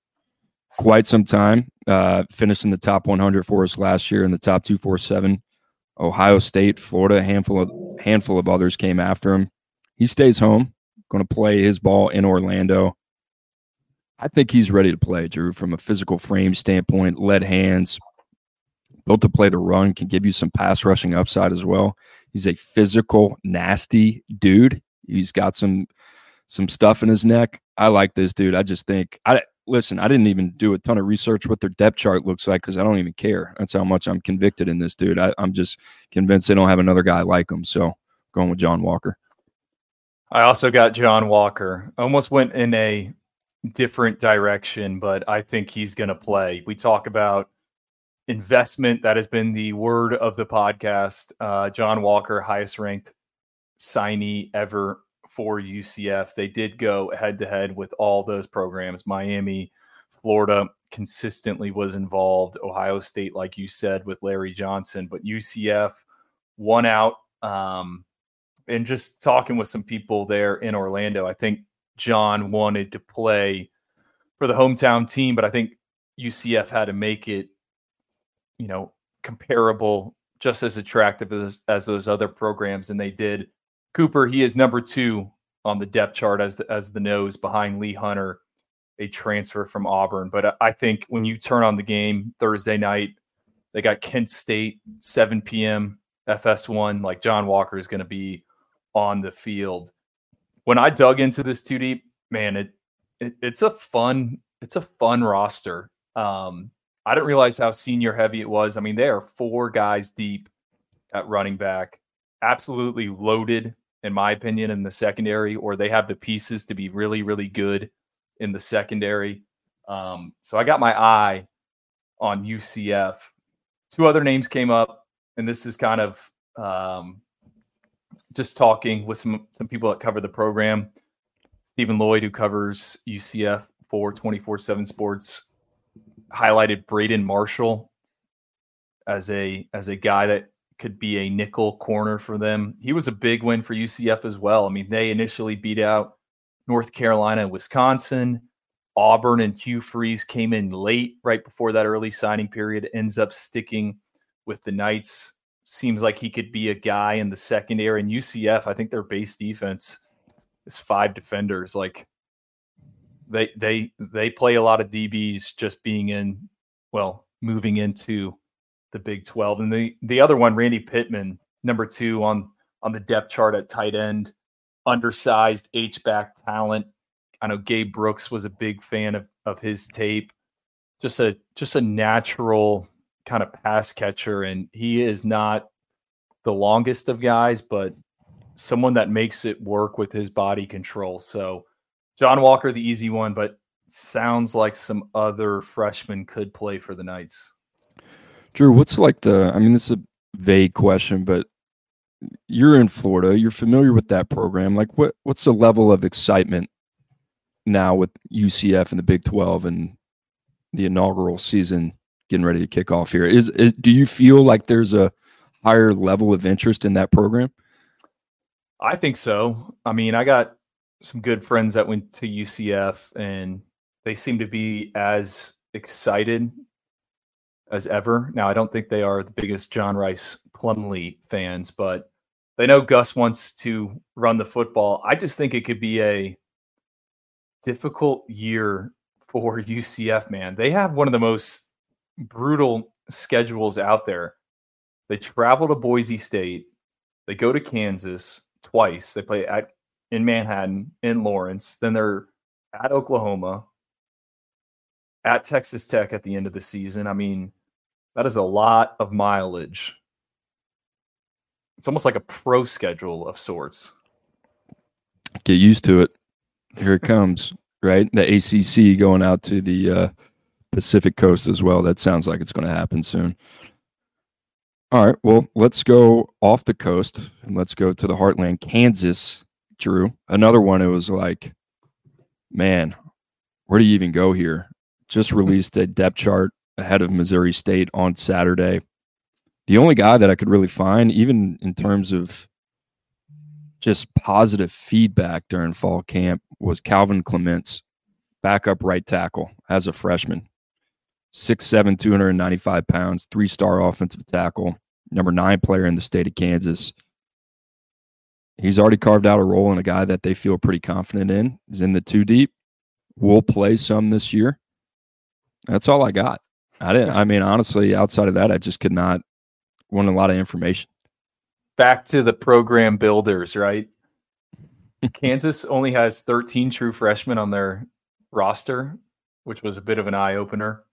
quite some time. Uh, finished in the top 100 for us last year in the top 247. Ohio State, Florida, a handful of handful of others came after him. He stays home, going to play his ball in Orlando. I think he's ready to play, Drew, from a physical frame standpoint, lead hands, built to play the run, can give you some pass rushing upside as well. He's a physical, nasty dude. He's got some some stuff in his neck. I like this dude. I just think I listen, I didn't even do a ton of research what their depth chart looks like because I don't even care. That's how much I'm convicted in this dude. I, am just convinced they don't have another guy like him. So going with John Walker. I also got John Walker. Almost went in a different direction, but I think he's going to play. We talk about investment. That has been the word of the podcast. Uh, John Walker, highest ranked signee ever for UCF. They did go head to head with all those programs. Miami, Florida consistently was involved. Ohio State, like you said, with Larry Johnson, but UCF won out. Um, and just talking with some people there in Orlando, I think John wanted to play for the hometown team, but I think UCF had to make it, you know, comparable, just as attractive as, as those other programs, and they did. Cooper, he is number two on the depth chart as the, as the nose behind Lee Hunter, a transfer from Auburn. But uh, I think when you turn on the game Thursday night, they got Kent State 7 p.m. FS1. Like John Walker is going to be on the field. When I dug into this too deep, man, it, it it's a fun it's a fun roster. Um, I didn't realize how senior heavy it was. I mean, they are four guys deep at running back absolutely loaded, in my opinion, in the secondary, or they have the pieces to be really, really good in the secondary. Um, so I got my eye on UCF. Two other names came up, and this is kind of um, just talking with some some people that cover the program. Stephen Lloyd, who covers UCF for 24 7 Sports, highlighted Braden Marshall as a as a guy that could be a nickel corner for them. He was a big win for UCF as well. I mean, they initially beat out North Carolina and Wisconsin. Auburn and Hugh Freeze came in late, right before that early signing period, ends up sticking with the Knights. Seems like he could be a guy in the secondary. And UCF, I think their base defense is five defenders. Like they they they play a lot of DBs just being in, well, moving into the Big 12. And the the other one, Randy Pittman, number two on on the depth chart at tight end, undersized H back talent. I know Gabe Brooks was a big fan of of his tape. Just a just a natural kind of pass catcher, and he is not the longest of guys, but someone that makes it work with his body control. So John Walker, the easy one, but sounds like some other freshmen could play for the Knights. Drew, what's like the? I mean, this is a vague question, but you're in Florida. You're familiar with that program. Like, what what's the level of excitement now with UCF and the Big Twelve and the inaugural season getting ready to kick off here? Is, is do you feel like there's a higher level of interest in that program? I think so. I mean, I got some good friends that went to UCF, and they seem to be as excited as ever. Now, I don't think they are the biggest John Rhys Plumlee fans, but they know Gus wants to run the football. I just think it could be a difficult year for UCF, man. They have one of the most brutal schedules out there. They travel to Boise State, they go to Kansas twice. They play at in Manhattan, in Lawrence, then they're at Oklahoma, at Texas Tech at the end of the season. I mean, that is a lot of mileage. It's almost like a pro schedule of sorts. Get used to it. Here it comes, right? The ACC going out to the uh, Pacific Coast as well. That sounds like it's going to happen soon. All right. Well, let's go off the coast and let's go to the heartland, Kansas. Drew, another one. It was like, man, where do you even go here? Just hmm. released a depth chart ahead of Missouri State on Saturday. The only guy that I could really find, even in terms of just positive feedback during fall camp, was Calvin Clements, backup right tackle as a freshman. 6'7, 295 pounds, three star offensive tackle, number nine player in the state of Kansas. He's already carved out a role in a guy that they feel pretty confident in. He's in the two deep. Will play some this year. That's all I got. I didn't. I mean, honestly, outside of that, I just could not want a lot of information. Back to the program builders, right? Kansas only has 13 true freshmen on their roster, which was a bit of an eye opener.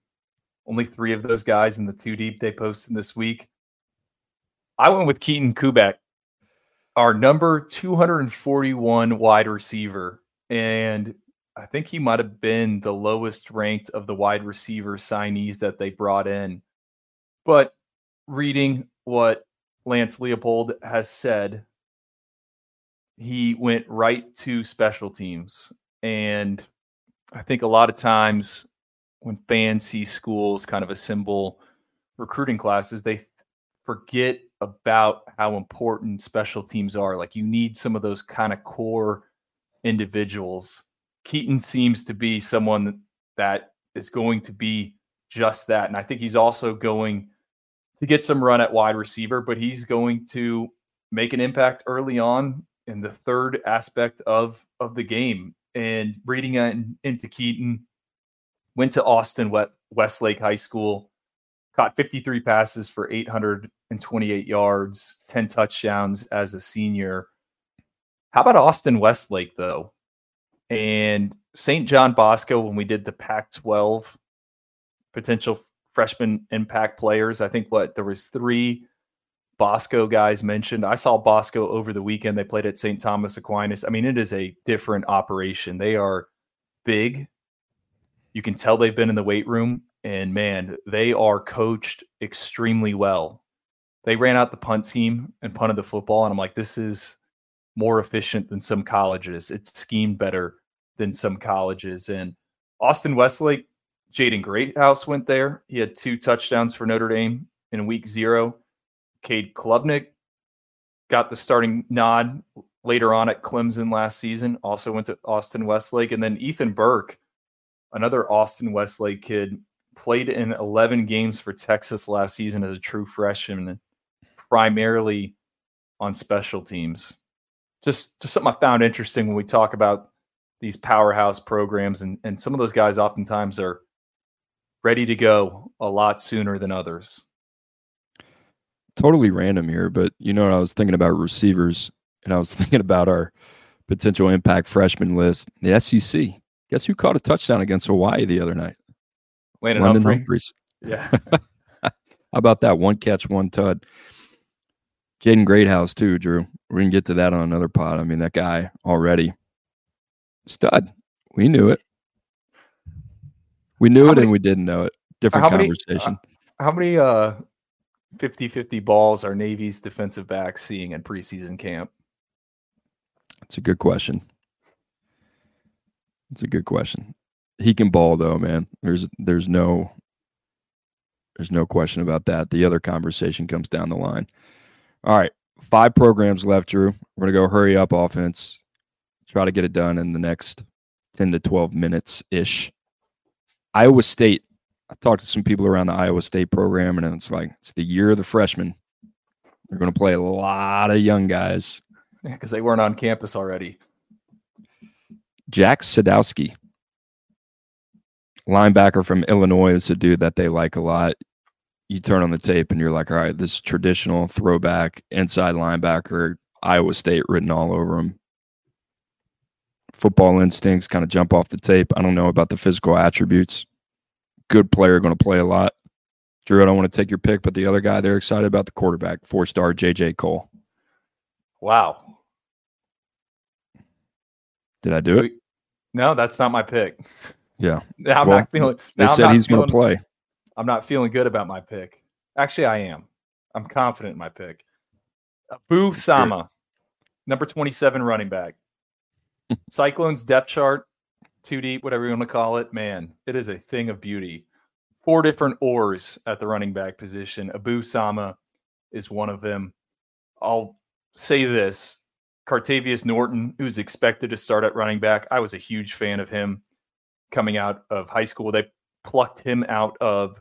Only three of those guys in the two deep they posted this week. I went with Keaton Kubecka, our number 241 wide receiver. And I think he might have been the lowest ranked of the wide receiver signees that they brought in. But reading what Lance Leipold has said, he went right to special teams. And I think a lot of times when fans see schools kind of assemble recruiting classes, they forget about how important special teams are. Like you need some of those kind of core individuals. Keaton seems to be someone that is going to be just that. And I think he's also going to get some run at wide receiver, but he's going to make an impact early on in the third aspect of of the game. And reading in, into Keaton, went to Austin Westlake High School, caught 53 passes for 828 yards, 10 touchdowns as a senior. How about Austin Westlake, though? And St. John Bosco, when we did the Pac 12 potential freshman impact players, I think what there was three Bosco guys mentioned. I saw Bosco over the weekend. They played at St. Thomas Aquinas. I mean, it is a different operation. They are big, you can tell they've been in the weight room, and man, they are coached extremely well. They ran out the punt team and punted the football, and I'm like, this is more efficient than some colleges. It's schemed better than some colleges. And Austin Westlake, Jaden Greathouse went there. He had two touchdowns for Notre Dame in week zero. Cade Klubnik got the starting nod later on at Clemson last season, also went to Austin Westlake. And then Ethan Burke another Austin Westlake kid, played in 11 games for Texas last season as a true freshman, primarily on special teams. Just, just something I found interesting when we talk about these powerhouse programs, and, and some of those guys oftentimes are ready to go a lot sooner than others. Totally random here, but you know, I was thinking about receivers, and I was (laughs) thinking about our potential impact freshman list, the SEC. Guess who caught a touchdown against Hawaii the other night? Landon London Humphrey. Humphreys. Yeah. (laughs) How about that? One catch, one tud. Jaden Greathouse, too, Drew. We're going to get to that on another pod. I mean, that guy already stud. We knew it. We knew how it many, and we didn't know it. Different how conversation. Many, uh, how many uh 50-50 balls are Navy's defensive backs seeing in preseason camp? That's a good question. It's a good question. He can ball though, man. There's there's no there's no question about that. The other conversation comes down the line. All right, five programs left, Drew. We're gonna go hurry up offense. Try to get it done in the next 10 to 12 minutes ish. Iowa State. I talked to some people around the Iowa State program, and it's like it's the year of the freshman. They're going to play a lot of young guys. Yeah, because they weren't on campus already. Jack Sadowski, linebacker from Illinois, is a dude that they like a lot. You turn on the tape and you're like, all right, this traditional throwback inside linebacker, Iowa State written all over him. Football instincts kind of jump off the tape. I don't know about the physical attributes. Good player, going to play a lot. Drew, I don't want to take your pick, but the other guy, they're excited about the quarterback, four star JJ Kohl. Wow. Did I do it? No, that's not my pick. Yeah. (laughs) Now I'm well, not feeling. They said he's going to play. I'm not feeling good about my pick. Actually, I am. I'm confident in my pick. Abu Sama, number 27 running back. (laughs) Cyclones depth chart, two deep, whatever you want to call it. Man, it is a thing of beauty. Four different oars at the running back position. Abu Sama is one of them. I'll say this Cartevious Norton, who's expected to start at running back. I was a huge fan of him coming out of high school. They plucked him out of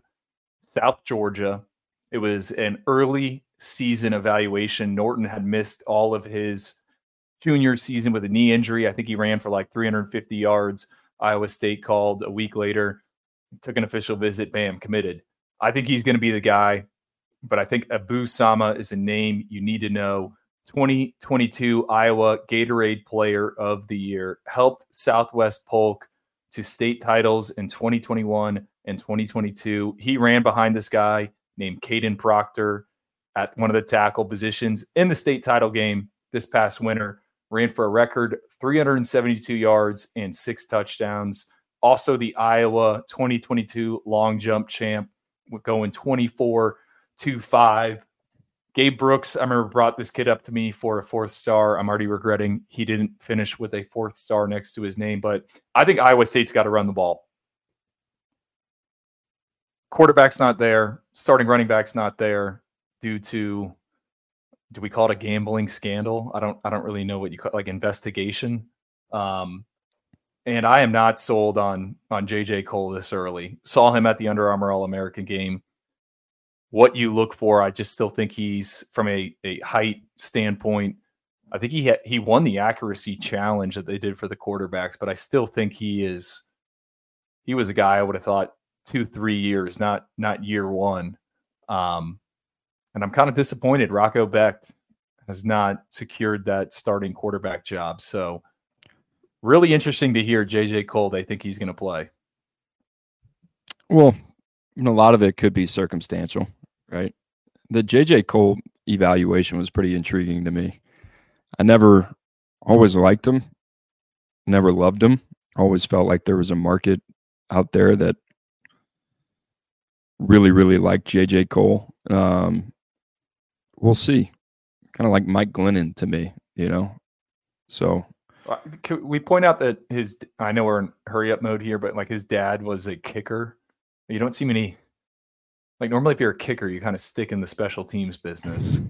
South Georgia. It was an early season evaluation. Norton had missed all of his junior season with a knee injury. I think he ran for like 350 yards. Iowa State called a week later, took an official visit, bam, committed. I think he's going to be the guy, but I think Abu Sama is a name you need to know. 2022 Iowa Gatorade Player of the Year helped Southwest Polk to state titles in 2021 and 2022. He ran behind this guy named Kadyn Proctor at one of the tackle positions in the state title game this past winter. Ran for a record 372 yards and six touchdowns. Also, the Iowa 2022 long jump champ, going 24 to 5. Gabe Brooks, I remember brought this kid up to me for a fourth star. I'm already regretting he didn't finish with a fourth star next to his name, but I think Iowa State's got to run the ball. Quarterback's not there, starting running back's not there due to do we call it a gambling scandal? I don't I don't really know what you call like investigation. Um and I am not sold on on JJ Kohl this early. Saw him at the Under Armour All American game what you look for. I just still think he's from a, a height standpoint. I think he he won the accuracy challenge that they did for the quarterbacks, but I still think he is he was a guy I would have thought two three years, not not year one. Um, and I'm kind of disappointed. Rocco Becht has not secured that starting quarterback job. So really interesting to hear JJ Kohl. They think he's going to play. Well, a lot of it could be circumstantial right? The JJ Kohl evaluation was pretty intriguing to me. I never always liked him, never loved him. Always felt like there was a market out there that really, really liked JJ Kohl. Um, we'll see. Kind of like Mike Glennon to me, you know. So Can we point out that his I know we're in hurry up mode here, but like his dad was a kicker. You don't see many like normally, if you're a kicker, you kind of stick in the special teams business.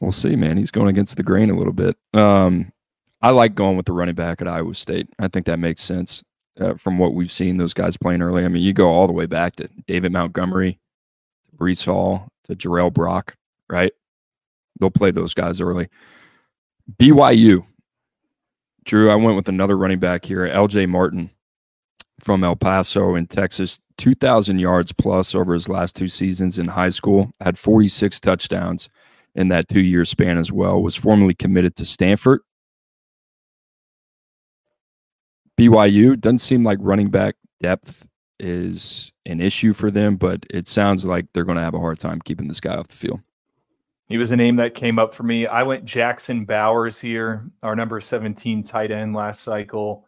We'll see, man. He's going against the grain a little bit. Um, I like going with the running back at Iowa State. I think that makes sense uh, from what we've seen those guys playing early. I mean, you go all the way back to David Montgomery, to Breece Hall, to Jirehl Brock, right? They'll play those guys early. BYU, Drew, I went with another running back here, LJ Martin from El Paso in Texas, 2,000 yards plus over his last two seasons in high school, had 46 touchdowns in that two year span as well, was formerly committed to Stanford. BYU doesn't seem like running back depth is an issue for them, but it sounds like they're going to have a hard time keeping this guy off the field. He was a name that came up for me. I went Jackson Bowers here, our number 17 tight end last cycle.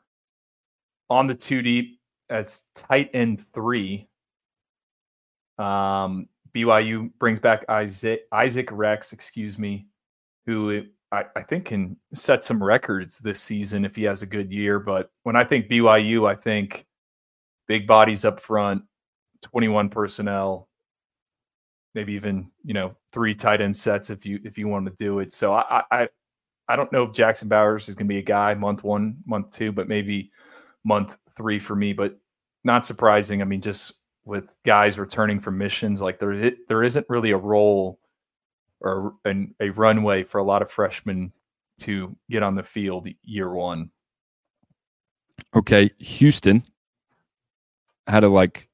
On the two deep, as tight end three. Um, BYU brings back Isaac Isaac Rex, excuse me, who I, I think can set some records this season if he has a good year. But when I think BYU, I think big bodies up front, 21 personnel, maybe even you know three tight end sets if you if you want to do it. So I I I don't know if Jackson Bowers is going to be a guy month one, month two, but maybe month three for me. But not surprising. I mean, just with guys returning from missions, like there there isn't really a role or an, a runway for a lot of freshmen to get on the field year one. Okay, Houston had a like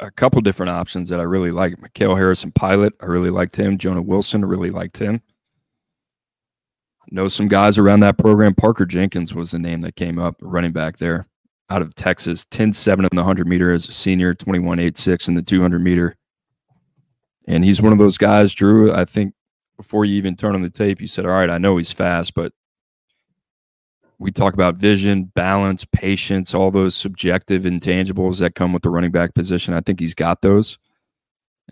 a couple different options that I really like. Mikal Harrison Pilot, I really liked him. Jonah Wilson, I really liked him. Know some guys around that program. Parker Jenkins was the name that came up, running back there out of Texas, 10 7 in the 100 meter as a senior, 21 8 6 in the 200 meter. And he's one of those guys, Drew. I think before you even turn on the tape, you said, All right, I know he's fast, but we talk about vision, balance, patience, all those subjective intangibles that come with the running back position. I think he's got those.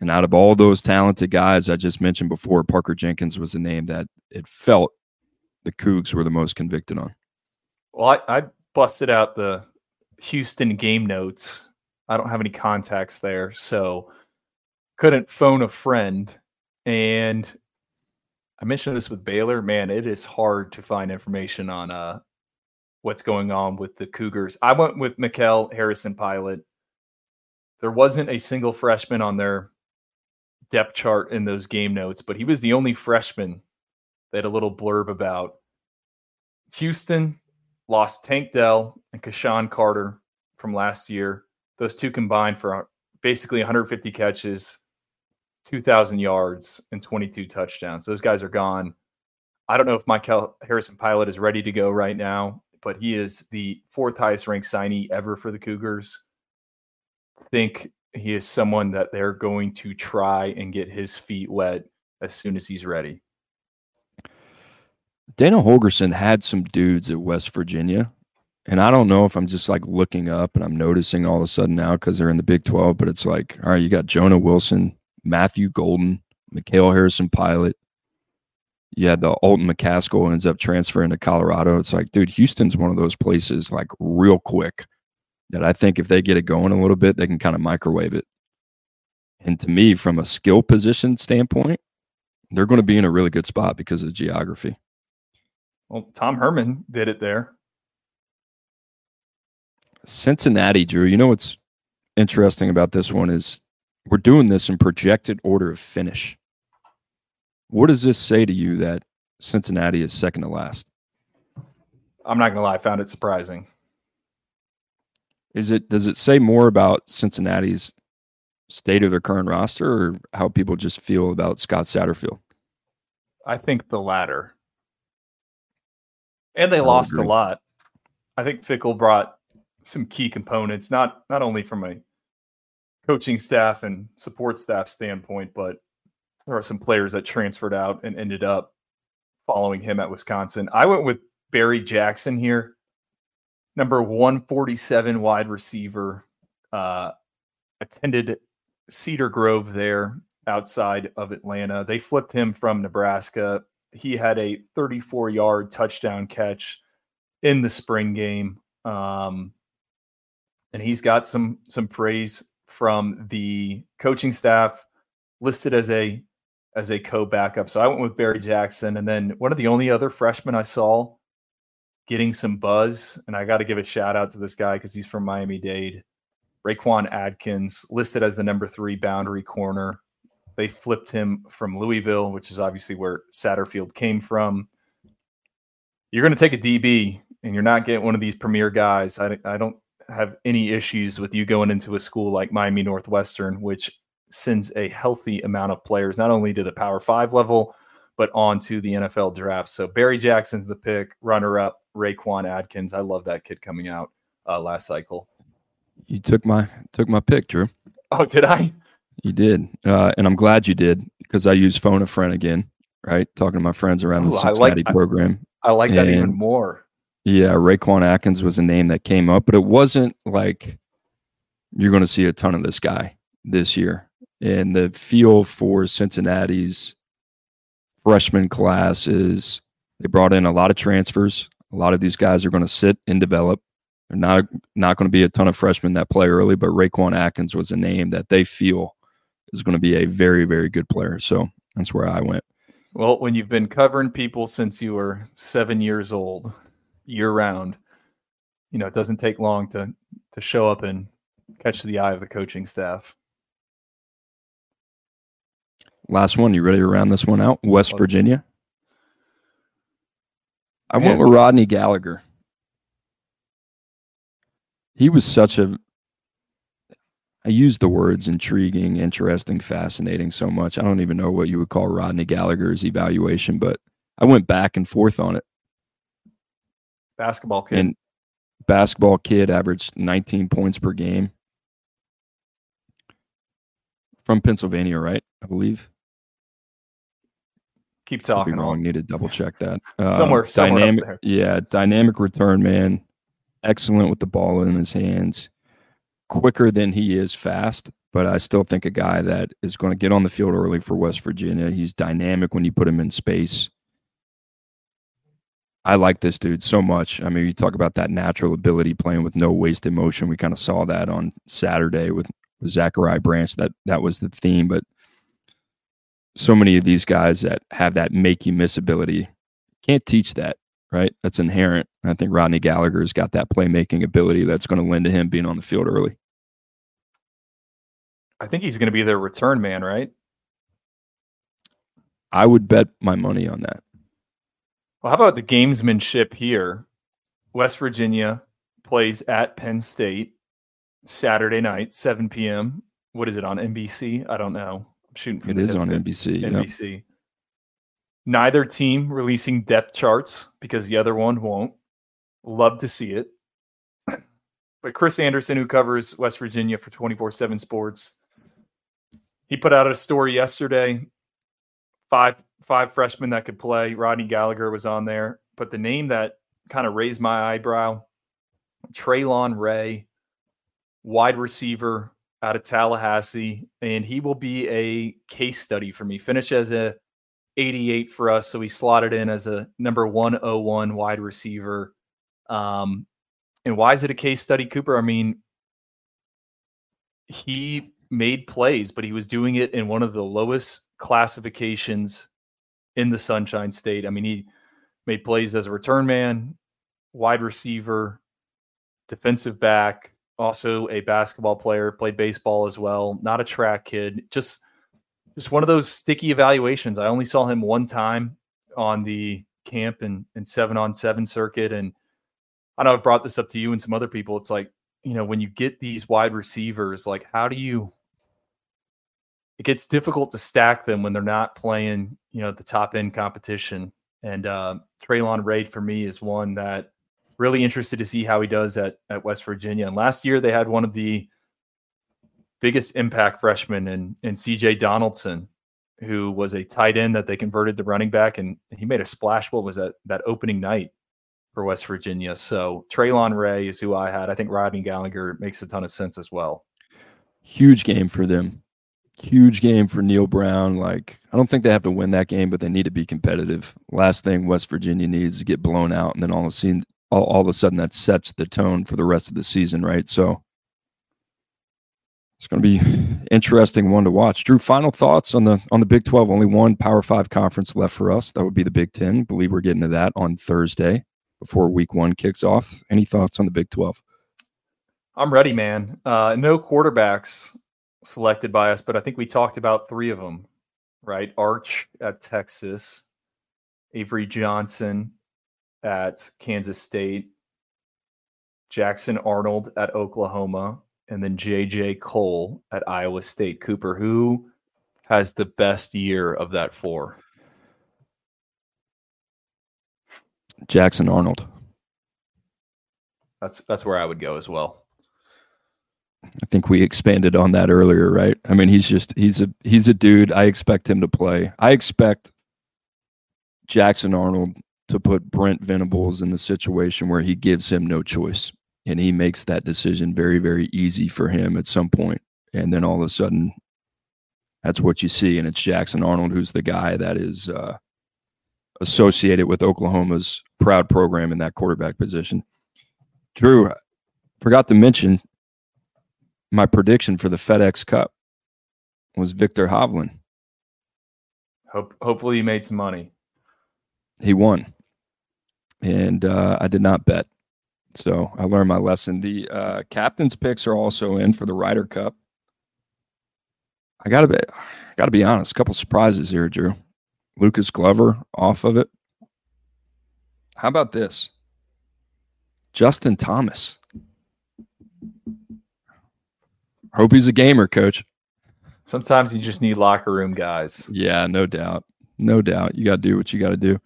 And out of all those talented guys I just mentioned before, Parker Jenkins was the name that it felt the Cougs were the most convicted on. Well, I, I busted out the Houston game notes. I don't have any contacts there, so couldn't phone a friend. And I mentioned this with Baylor. Man, it is hard to find information on uh, what's going on with the Cougars. I went with Mikal Harrison Pilot. there wasn't a single freshman on their depth chart in those game notes, but he was the only freshman they had a little blurb about. Houston lost Tank Dell and KeSean Carter from last year. Those two combined for uh, basically 150 catches, 2,000 yards, and 22 touchdowns. Those guys are gone. I don't know if Mikal Harrison Pilot is ready to go right now, but he is the fourth highest ranked signee ever for the Cougars. I think he is someone that they're going to try and get his feet wet as soon as he's ready. Dana Holgorsen had some dudes at West Virginia. And I don't know if I'm just like looking up and I'm noticing all of a sudden now because they're in the Big 12, but it's like, all right, you got Jonah Wilson, Matthew Golden, Mikal Harrison Pilot. You had the Alton McCaskill ends up transferring to Colorado. It's like, dude, Houston's one of those places like real quick that I think if they get it going a little bit, they can kind of microwave it. And to me, from a skill position standpoint, they're going to be in a really good spot because of geography. Well, Tom Herman did it there. Cincinnati, Drew. You know what's interesting about this one is we're doing this in projected order of finish. What does this say to you that Cincinnati is second to last? I'm not gonna lie, I found it surprising. Is it does it say more about Cincinnati's state of their current roster or how people just feel about Scott Satterfield? I think the latter. And they lost agree. a lot. I think Fickell brought some key components, not not only from a coaching staff and support staff standpoint, but there are some players that transferred out and ended up following him at Wisconsin. I went with Barry Jackson here, number 147 wide receiver. Uh, attended Cedar Grove there outside of Atlanta. They flipped him from Nebraska. He had a 34 yard touchdown catch in the spring game. Um, and he's got some some praise from the coaching staff listed as a as a co-backup. So I went with Barry Jackson and then one of the only other freshmen I saw getting some buzz and I got to give a shout out to this guy cuz he's from Miami-Dade. Raquan Adkins listed as the number 3 boundary corner. They flipped him from Louisville, which is obviously where Satterfield came from. You're going to take a DB and you're not getting one of these premier guys. I, I don't have any issues with you going into a school like Miami Northwestern, which sends a healthy amount of players not only to the Power Five level, but on to the NFL draft. So Barry Jackson's the pick, runner up, Raquan Adkins. I love that kid coming out uh, last cycle. You took my took my pick, Drew. Oh, did I? You did, uh, and I'm glad you did because I use phone a friend again. Right, talking to my friends around the Ooh, Cincinnati I like, program. I, I like that even more. Yeah, Raquan Atkins was a name that came up, but it wasn't like you're going to see a ton of this guy this year. And the feel for Cincinnati's freshman class is they brought in a lot of transfers. A lot of these guys are going to sit and develop. They're not not going to be a ton of freshmen that play early, but Raquan Atkins was a name that they feel is going to be a very, very good player. So that's where I went. Well, when you've been covering people since you were seven years old, year round, you know, it doesn't take long to to show up and catch the eye of the coaching staff. Last one. You ready to round this one out? West Let's Virginia. I went with Rodney Gallagher. He was such a I use the words intriguing, interesting, fascinating so much. I don't even know what you would call Rodney Gallagher's evaluation, but I went back and forth on it. Basketball kid. And basketball kid averaged 19 points per game. From Pennsylvania, right? I believe. Keep talking. wrong. Need to double check that. (laughs) Uh, somewhere, somewhere dynamic. Yeah, dynamic return man. Excellent with the ball in his hands. Quicker than he is fast, but I still think a guy that is going to get on the field early for West Virginia. He's dynamic when you put him in space. I like this dude so much. I mean, you talk about that natural ability playing with no wasted motion. We kind of saw that on Saturday with, with Zachariah Branch. That that was the theme. But so many of these guys that have that make you miss ability can't teach that, right? That's inherent. I think Rodney Gallagher's got that playmaking ability that's going to lend to him being on the field early. I think he's going to be their return man, right? I would bet my money on that. Well, how about the gamesmanship here? West Virginia plays at Penn State Saturday night, 7 p.m. What is it on NBC? I don't know. I'm shooting. It is on NBC. NBC. Yep. Neither team releasing depth charts because the other one won't. Love to see it. (coughs) but Chris Anderson, who covers West Virginia for 24 7 Sports, he put out a story yesterday. Five five freshmen that could play. Rodney Gallagher was on there, but the name that kind of raised my eyebrow, Traylon Ray, wide receiver out of Tallahassee, and he will be a case study for me. Finish as a 88 for us, so he slotted in as a number 101 wide receiver. Um, and why is it a case study, Cooper? I mean, he made plays, but he was doing it in one of the lowest classifications in the Sunshine State. I mean, he made plays as a return man, wide receiver, defensive back, also a basketball player, played baseball as well, not a track kid. Just just one of those sticky evaluations. I only saw him one time on the camp and, and seven on seven circuit. And I know I've brought this up to you and some other people. It's like, you know, when you get these wide receivers, like how do you it gets difficult to stack them when they're not playing, you know, the top end competition. And uh, Traylon Ray for me is one that really interested to see how he does at at West Virginia. And last year they had one of the biggest impact freshman in in CJ Donaldson, who was a tight end that they converted to running back, and he made a splash. What was that that opening night for West Virginia? So Traylon Ray is who I had. I think Rodney Gallagher makes a ton of sense as well. Huge game for them huge game for Neal Brown. Like, I don't think they have to win that game, but they need to be competitive. Last thing West Virginia needs to get blown out, and then all of a sudden, all, all of a sudden, that sets the tone for the rest of the season, right? So it's going to be interesting one to watch. Drew, final thoughts on the on the Big Twelve. Only one Power Five conference left for us. That would be the Big Ten. Believe we're getting to that on Thursday before Week One kicks off. Any thoughts on the Big Twelve? I'm ready, man. Uh, no quarterbacks selected by us, but I think we talked about three of them, right? Arch at Texas, Avery Johnson at Kansas State, Jackson Arnold at Oklahoma, and then JJ Kohl at Iowa State. Cooper, who has the best year of that four? Jackson Arnold. That's that's where I would go as well. I think we expanded on that earlier, right? I mean, he's just he's a he's a dude. I expect him to play. I expect Jackson Arnold to put Brent Venables in the situation where he gives him no choice and he makes that decision very very easy for him at some. And then all of a sudden that's what you see and it's Jackson Arnold who's the guy that is uh, associated with Oklahoma's proud program in that quarterback position. Drew, forgot to mention my prediction for the FedEx Cup was Viktor Hovland. Hope, hopefully, you made some money. He won, and uh, I did not bet, so I learned my lesson. The uh, captain's picks are also in for the Ryder Cup. I gotta be, gotta be honest. A couple surprises here, Drew. Lucas Glover off of it. How about this? Justin Thomas Hope he's a gamer, coach. Sometimes you just need locker room guys. Yeah, no doubt. No doubt. You got to do what you got to do.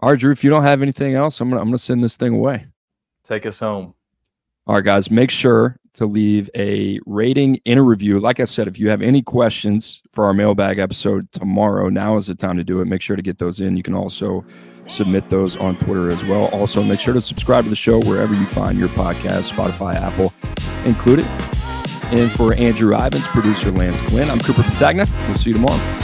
All right, Drew, if you don't have anything else, I'm going to I'm gonna send this thing away. Take us home. All right, guys, make sure to leave a rating and a review. Like I said, if you have any questions for our mailbag episode tomorrow, now is the time to do it. Make sure to get those in. You can also submit those on Twitter as well. Also, make sure to subscribe to the show wherever you find your podcast, Spotify, Apple, included. And for Andrew Ivins, producer Lance Quinn, I'm Cooper Petagna. We'll see you tomorrow.